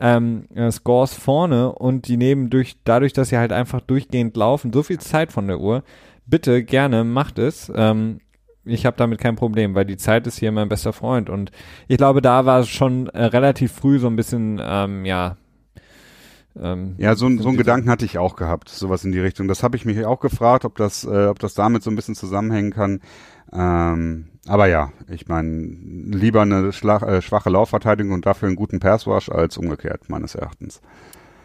Speaker 1: ähm, äh, Scores vorne und die nehmen durch, dadurch, dass sie halt einfach durchgehend laufen, so viel Zeit von der Uhr, bitte, gerne, macht es. Ähm, ich habe damit kein Problem, weil die Zeit ist hier mein bester Freund. Und ich glaube, da war es schon äh, relativ früh so ein bisschen, ähm, ja.
Speaker 2: Ähm, ja, so, so einen Gedanken hatte ich auch gehabt, sowas in die Richtung. Das habe ich mich auch gefragt, ob das, äh, ob das damit so ein bisschen zusammenhängen kann. Ähm, aber ja, ich meine, lieber eine schlag, äh, schwache Laufverteidigung und dafür einen guten Passwash als umgekehrt, meines Erachtens.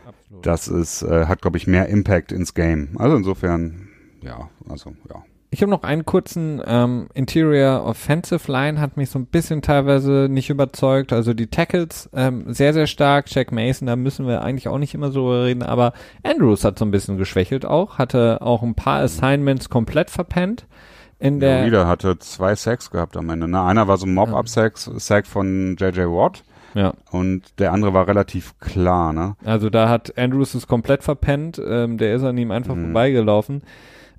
Speaker 2: Absolut. Das ist, äh, hat, glaube ich, mehr Impact ins Game. Also insofern ja, also ja.
Speaker 1: Ich habe noch einen kurzen ähm, Interior Offensive Line, hat mich so ein bisschen teilweise nicht überzeugt. Also die Tackles ähm, sehr, sehr stark. Jack Mason, da müssen wir eigentlich auch nicht immer so reden, aber Andrews hat so ein bisschen geschwächelt auch, hatte auch ein paar Assignments komplett verpennt. In der
Speaker 2: ja, wieder hatte zwei Sacks gehabt am Ende. Ne? Einer war so ein Mob-Up-Sack Sack von J.J. Watt.
Speaker 1: Ja.
Speaker 2: Und der andere war relativ klar, ne?
Speaker 1: Also da hat Andrews es komplett verpennt, ähm, der ist an ihm einfach mhm. vorbeigelaufen.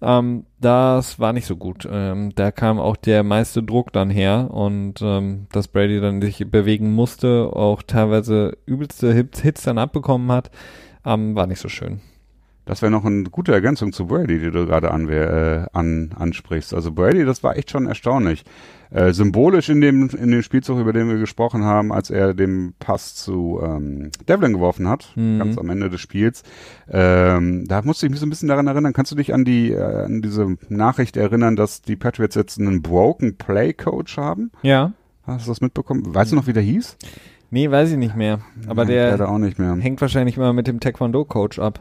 Speaker 1: Ähm, das war nicht so gut. Ähm, da kam auch der meiste Druck dann her und ähm, dass Brady dann sich bewegen musste, auch teilweise übelste Hits, dann abbekommen hat, ähm, war nicht so schön.
Speaker 2: Das wäre noch eine gute Ergänzung zu Brady, die du gerade an, äh, an, ansprichst. Also Brady, das war echt schon erstaunlich. Äh, symbolisch in dem, in dem Spielzug, über den wir gesprochen haben, als er den Pass zu ähm, Devlin geworfen hat, mhm. ganz am Ende des Spiels. Ähm, da musste ich mich so ein bisschen daran erinnern. Kannst du dich an die äh, an diese Nachricht erinnern, dass die Patriots jetzt einen Broken Play Coach haben?
Speaker 1: Ja.
Speaker 2: Hast du das mitbekommen? Weißt du noch, wie der hieß?
Speaker 1: Nee, weiß ich nicht mehr. Aber nee, der
Speaker 2: auch nicht mehr.
Speaker 1: hängt wahrscheinlich immer mit dem Taekwondo-Coach ab.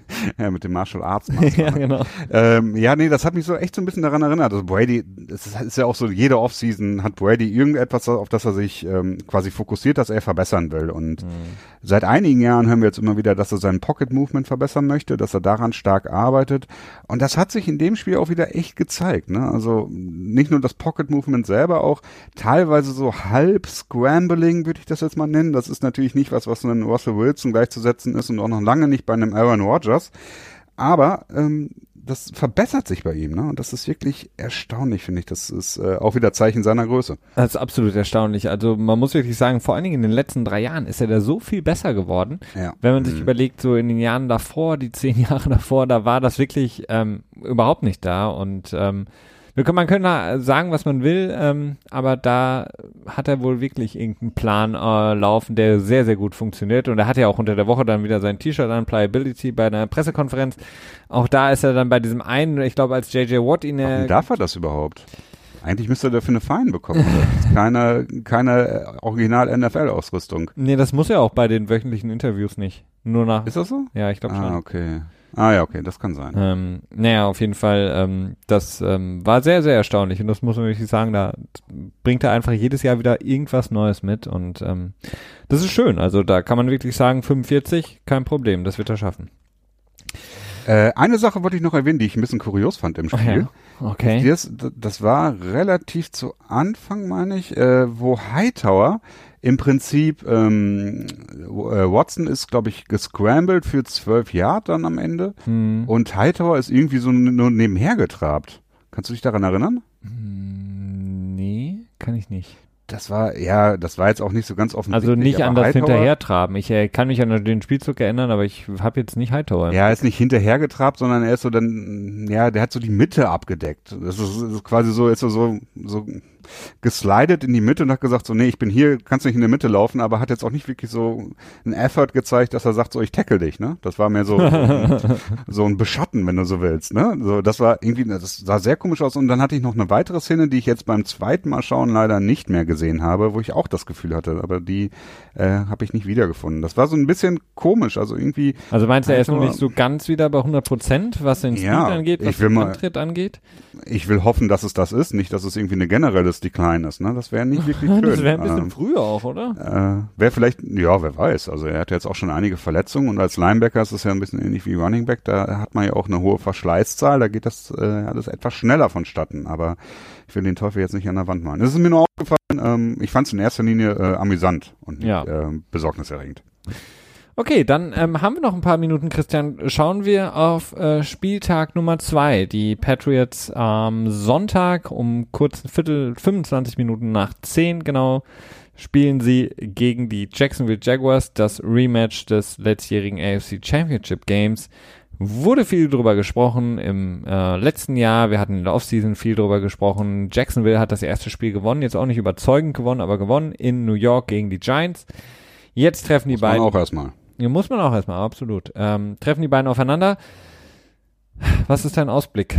Speaker 2: ja, mit dem Martial Arts.
Speaker 1: ja, genau.
Speaker 2: Ähm, ja, nee, das hat mich so echt so ein bisschen daran erinnert. Also Brady, es ist, ist, ja auch so, jede Offseason hat Brady irgendetwas, auf das er sich ähm, quasi fokussiert, das er verbessern will. Und mhm. seit einigen Jahren hören wir jetzt immer wieder, dass er sein Pocket Movement verbessern möchte, dass er daran stark arbeitet. Und das hat sich in dem Spiel auch wieder echt gezeigt. Ne? Also nicht nur das Pocket Movement selber, auch teilweise so halb Scrambling, würde ich das jetzt mal nennen. Das ist natürlich nicht was, was einem Russell Wilson gleichzusetzen ist und auch noch lange nicht bei einem Aaron Rodgers. Aber ähm, das verbessert sich bei ihm, ne? Und das ist wirklich erstaunlich, finde ich. Das ist äh, auch wieder Zeichen seiner Größe.
Speaker 1: Das ist absolut erstaunlich. Also man muss wirklich sagen, vor allen Dingen in den letzten drei Jahren ist er da so viel besser geworden.
Speaker 2: Ja.
Speaker 1: Wenn man sich mhm. überlegt, so in den Jahren davor, die zehn Jahre davor, da war das wirklich ähm, überhaupt nicht da. Und ähm, man könnte sagen, was man will, ähm, aber da hat er wohl wirklich irgendeinen Plan äh, laufen, der sehr, sehr gut funktioniert. Und er hat ja auch unter der Woche dann wieder sein T-Shirt an, Pliability bei einer Pressekonferenz. Auch da ist er dann bei diesem einen, ich glaube, als JJ Watt ihn.
Speaker 2: Warum darf er das überhaupt? Eigentlich müsste er dafür eine Fein bekommen. keine, keine Original-NFL-Ausrüstung.
Speaker 1: Nee, das muss er auch bei den wöchentlichen Interviews nicht. Nur nach.
Speaker 2: Ist das so?
Speaker 1: Ja, ich glaube
Speaker 2: ah,
Speaker 1: schon.
Speaker 2: Ah, okay. Ah ja, okay, das kann sein.
Speaker 1: Ähm, naja, auf jeden Fall, ähm, das ähm, war sehr, sehr erstaunlich und das muss man wirklich sagen, da bringt er einfach jedes Jahr wieder irgendwas Neues mit und ähm, das ist schön. Also da kann man wirklich sagen, 45, kein Problem, das wird er schaffen.
Speaker 2: Äh, eine Sache wollte ich noch erwähnen, die ich ein bisschen kurios fand im Spiel.
Speaker 1: Oh ja. Okay.
Speaker 2: Das, das war relativ zu Anfang, meine ich, äh, wo Hightower im Prinzip, ähm, äh, Watson ist, glaube ich, gescrambled für zwölf Yard dann am Ende hm. und Hightower ist irgendwie so nur nebenher getrabt. Kannst du dich daran erinnern?
Speaker 1: Hm, nee, kann ich nicht.
Speaker 2: Das war, ja, das war jetzt auch nicht so ganz offensichtlich.
Speaker 1: Also nicht an das
Speaker 2: Hightower,
Speaker 1: Hinterhertraben. Ich äh, kann mich an den Spielzug erinnern, aber ich habe jetzt nicht Hightower.
Speaker 2: Ja, er ist nicht hinterhergetrabt, sondern er ist so dann, ja, der hat so die Mitte abgedeckt. Das ist, ist quasi so, ist so, so, so geslidet in die Mitte und hat gesagt so, nee, ich bin hier, kannst nicht in der Mitte laufen, aber hat jetzt auch nicht wirklich so einen Effort gezeigt, dass er sagt so, ich tackle dich, ne? Das war mehr so, so ein Beschatten, wenn du so willst, ne? So, das war irgendwie, das sah sehr komisch aus und dann hatte ich noch eine weitere Szene, die ich jetzt beim zweiten Mal schauen leider nicht mehr gesehen habe, wo ich auch das Gefühl hatte, aber die äh, habe ich nicht wiedergefunden. Das war so ein bisschen komisch, also irgendwie.
Speaker 1: Also meinst du, er ist noch nicht so ganz wieder bei 100 Prozent, was den Speed
Speaker 2: Ja,
Speaker 1: angeht, was
Speaker 2: ich will
Speaker 1: den
Speaker 2: mal-
Speaker 1: Antritt angeht?
Speaker 2: Ich will hoffen, dass es das ist, nicht, dass es irgendwie eine generelles Decline ist, ne? Das wäre nicht wirklich schön.
Speaker 1: Das wäre ein bisschen
Speaker 2: Ähm,
Speaker 1: früh auch, oder?
Speaker 2: Äh, wäre vielleicht, ja, wer weiß. Also er hat jetzt auch schon einige Verletzungen und als Linebacker ist es ja ein bisschen ähnlich wie Running Back. Da hat man ja auch eine hohe Verschleißzahl. Da geht das äh, alles etwas schneller vonstatten. Aber ich will den Teufel jetzt nicht an der Wand malen. Es ist mir nur aufgefallen. Ähm, ich fand es in erster Linie äh, amüsant und nicht
Speaker 1: Ja.
Speaker 2: äh, besorgniserregend.
Speaker 1: Okay, dann ähm, haben wir noch ein paar Minuten, Christian. Schauen wir auf äh, Spieltag Nummer zwei. Die Patriots am Sonntag um kurz ein Viertel, 25 Minuten nach 10 genau spielen sie gegen die Jacksonville Jaguars, das Rematch des letztjährigen AFC Championship Games. Wurde viel drüber gesprochen im äh, letzten Jahr. Wir hatten in der Offseason viel drüber gesprochen. Jacksonville hat das erste Spiel gewonnen, jetzt auch nicht überzeugend gewonnen, aber gewonnen in New York gegen die Giants. Jetzt treffen die
Speaker 2: Muss man
Speaker 1: beiden.
Speaker 2: auch erstmal.
Speaker 1: Muss man auch erstmal, absolut. Ähm, treffen die beiden aufeinander. Was ist dein Ausblick?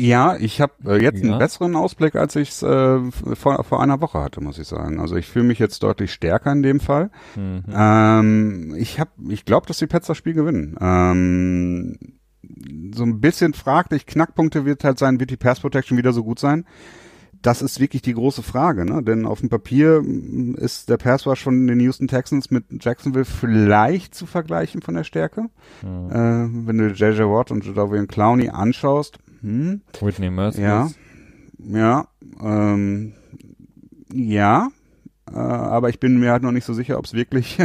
Speaker 2: Ja, ich habe äh, jetzt
Speaker 1: Ja.
Speaker 2: einen besseren Ausblick, als ich es äh, vor, vor einer Woche hatte, muss ich sagen. Also ich fühle mich jetzt deutlich stärker in dem Fall.
Speaker 1: Mhm.
Speaker 2: Ähm, ich hab, ich glaube, dass die Pets das Spiel gewinnen. Ähm, so ein bisschen fraglich, Knackpunkte wird halt sein, wird die Pass Protection wieder so gut sein? Das ist wirklich die große Frage, ne? Denn auf dem Papier mm, ist der Pass Rush von den Houston Texans mit Jacksonville vielleicht zu vergleichen von der Stärke.
Speaker 1: Mhm.
Speaker 2: Äh, wenn du JJ Watt und Jadavian Clowney anschaust, hm,
Speaker 1: Whitney Merciless.
Speaker 2: ja, ja, ähm, ja, äh, aber ich bin mir halt noch nicht so sicher, ob es wirklich,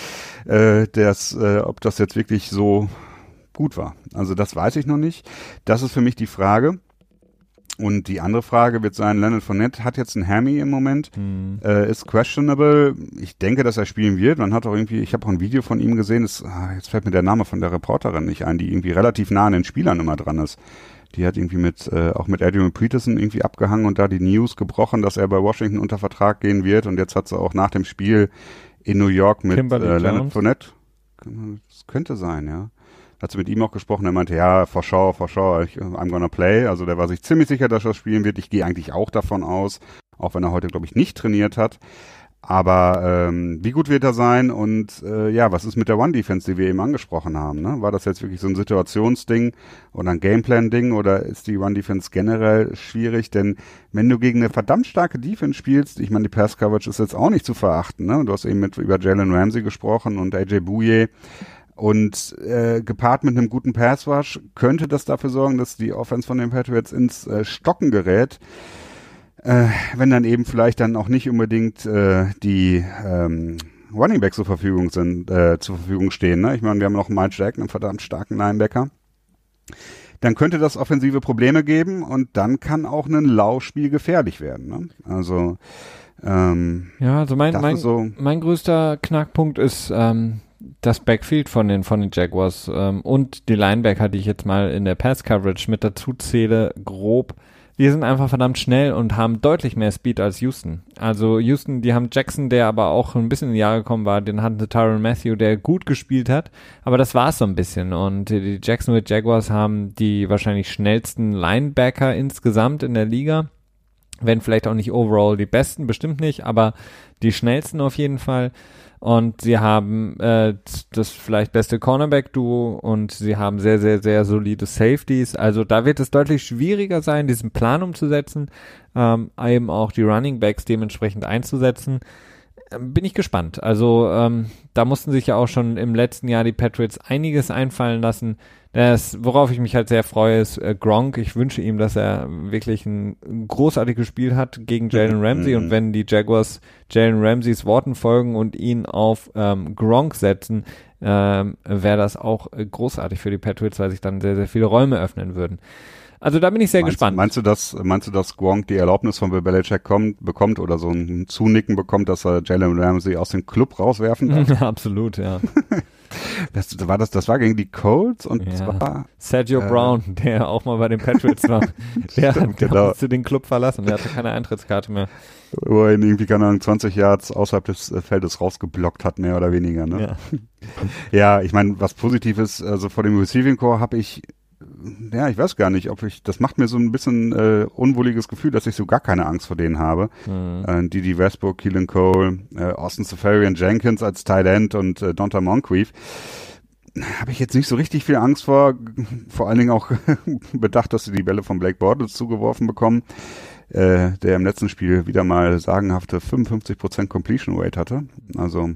Speaker 2: äh, das, äh, ob das jetzt wirklich so gut war. Also das weiß ich noch nicht. Das ist für mich die Frage. Und die andere Frage wird sein, Leonard Fournette hat jetzt ein Hammy im Moment,
Speaker 1: Mhm.
Speaker 2: äh, ist questionable. Ich denke, dass er spielen wird. Man hat auch irgendwie, ich habe auch ein Video von ihm gesehen, das, ah, jetzt fällt mir der Name von der Reporterin nicht ein, die irgendwie relativ nah an den Spielern immer dran ist. Die hat irgendwie mit, äh, auch mit Adrian Peterson irgendwie abgehangen und da die News gebrochen, dass er bei Washington unter Vertrag gehen wird. Und jetzt hat sie auch nach dem Spiel in New York mit
Speaker 1: Kimberly
Speaker 2: äh, Leonard. Fournette. Das könnte sein, ja. Hat sie mit ihm auch gesprochen, er meinte, ja, for sure, for sure, I'm gonna play. Also der war sich ziemlich sicher, dass er spielen wird. Ich gehe eigentlich auch davon aus, auch wenn er heute, glaube ich, nicht trainiert hat. Aber ähm, wie gut wird er sein und äh, ja, was ist mit der One-Defense, die wir eben angesprochen haben? Ne? War das jetzt wirklich so ein Situationsding oder ein Gameplan-Ding oder ist die One-Defense generell schwierig? Denn wenn du gegen eine verdammt starke Defense spielst, ich meine, die Pass-Coverage ist jetzt auch nicht zu verachten. Ne? Du hast eben mit über Jalen Ramsey gesprochen und AJ Bouye. Und äh, gepaart mit einem guten Pass-Rush könnte das dafür sorgen, dass die Offense von den Patriots ins äh, Stocken gerät äh, wenn dann eben vielleicht dann auch nicht unbedingt äh, die ähm, Running Backs zur Verfügung sind, äh, zur Verfügung stehen. Ne? Ich meine, wir haben noch Mike Jack, einen verdammt starken Linebacker. Dann könnte das offensive Probleme geben und dann kann auch ein Laufspiel gefährlich werden. Ne? Also ähm,
Speaker 1: Ja, also mein, mein,
Speaker 2: so.
Speaker 1: mein größter Knackpunkt ist ähm, das Backfield von den, von den Jaguars ähm, und die Linebacker, die ich jetzt mal in der Pass-Coverage mit dazu zähle, grob. Die sind einfach verdammt schnell und haben deutlich mehr Speed als Houston. Also Houston, die haben Jackson, der aber auch ein bisschen in die Jahre gekommen war, den hatten sie Tyron Matthew, der gut gespielt hat, aber das war's so ein bisschen. Und die die Jacksonville Jaguars haben die wahrscheinlich schnellsten Linebacker insgesamt in der Liga wenn vielleicht auch nicht overall die besten, bestimmt nicht, aber die schnellsten auf jeden Fall. Und sie haben äh, das vielleicht beste Cornerback-Duo und sie haben sehr, sehr, sehr solide Safeties. Also da wird es deutlich schwieriger sein, diesen Plan umzusetzen, ähm, eben auch die Running Backs dementsprechend einzusetzen. Ähm, Bin ich gespannt. Also ähm, da mussten sich ja auch schon im letzten Jahr die Patriots einiges einfallen lassen. Das, worauf ich mich halt sehr freue, ist äh, Gronk. Ich wünsche ihm, dass er wirklich ein großartiges Spiel hat gegen Jalen Ramsey und wenn die Jaguars Jalen Ramseys Worten folgen und ihn auf ähm, Gronk setzen, ähm, wäre das auch äh, großartig für die Patriots, weil sich dann sehr, sehr viele Räume öffnen würden. Also da bin ich sehr
Speaker 2: meinst,
Speaker 1: gespannt.
Speaker 2: Meinst du, dass, meinst du, dass Gronk die Erlaubnis von Bill Belichick kommt, bekommt oder so ein Zunicken bekommt, dass er Jalen Ramsey aus dem Club rauswerfen darf?
Speaker 1: Absolut, ja.
Speaker 2: Das war das, das war gegen die Colts und
Speaker 1: Ja.
Speaker 2: zwar
Speaker 1: Sergio
Speaker 2: Äh,
Speaker 1: Brown, der auch mal bei den Patriots war, der,
Speaker 2: Stimmt,
Speaker 1: der
Speaker 2: genau.
Speaker 1: musste den Club verlassen. Der hatte keine Eintrittskarte mehr.
Speaker 2: wo er ihn irgendwie, keine Ahnung, 20 Yards außerhalb des äh, Feldes rausgeblockt hat, mehr oder weniger. Ne?
Speaker 1: Ja.
Speaker 2: Ja, ich meine, was positiv ist, also vor dem Receiving Core habe ich, ja, ich weiß gar nicht, ob ich, das macht mir so ein bisschen äh, unwohliges Gefühl, dass ich so gar keine Angst vor denen habe.
Speaker 1: Mhm.
Speaker 2: Äh, Didi Westbrook, Keelan Cole, äh, Austin Safarian Jenkins als Tight End und äh, Donta Moncrief. Habe ich jetzt nicht so richtig viel Angst vor, vor allen Dingen auch bedacht, dass sie die Bälle von Blake Bortles zugeworfen bekommen, äh, der im letzten Spiel wieder mal sagenhafte 55% Completion Rate hatte. Also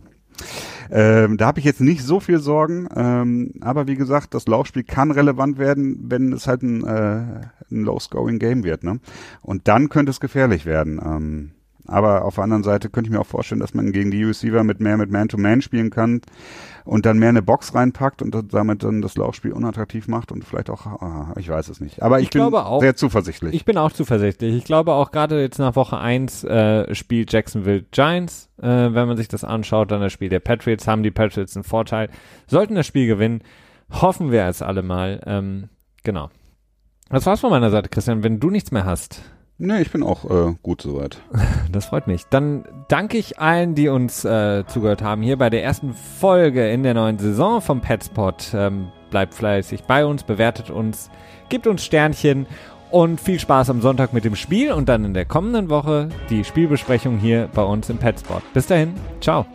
Speaker 2: ähm, da habe ich jetzt nicht so viel Sorgen, ähm, aber wie gesagt, das Laufspiel kann relevant werden, wenn es halt ein, äh, ein Low-Scoring-Game wird. Ne? Und dann könnte es gefährlich werden. Ähm, aber auf der anderen Seite könnte ich mir auch vorstellen, dass man gegen die Receiver mit mehr mit Man-to-Man spielen kann und dann mehr eine Box reinpackt und damit dann das Laufspiel unattraktiv macht und vielleicht auch, ah, ich weiß es nicht. Aber ich,
Speaker 1: Ich
Speaker 2: bin
Speaker 1: glaube auch-
Speaker 2: sehr zuversichtlich.
Speaker 1: Ich bin auch zuversichtlich. Ich glaube auch gerade jetzt nach Woche 1 äh, spielt Jacksonville Giants. Äh, wenn man sich das anschaut, dann das Spiel der Patriots, haben die Patriots einen Vorteil. Sollten das Spiel gewinnen, hoffen wir es alle mal. Ähm, genau. Das war's von meiner Seite, Christian. Wenn du nichts mehr hast,
Speaker 2: nee, ich bin auch äh, gut soweit.
Speaker 1: das freut mich. Dann danke ich allen, die uns äh, zugehört haben, hier bei der ersten Folge in der neuen Saison vom Petspot. Ähm, bleibt fleißig bei uns, bewertet uns, gebt uns Sternchen und viel Spaß am Sonntag mit dem Spiel und dann in der kommenden Woche die Spielbesprechung hier bei uns im Petspot. Bis dahin, ciao.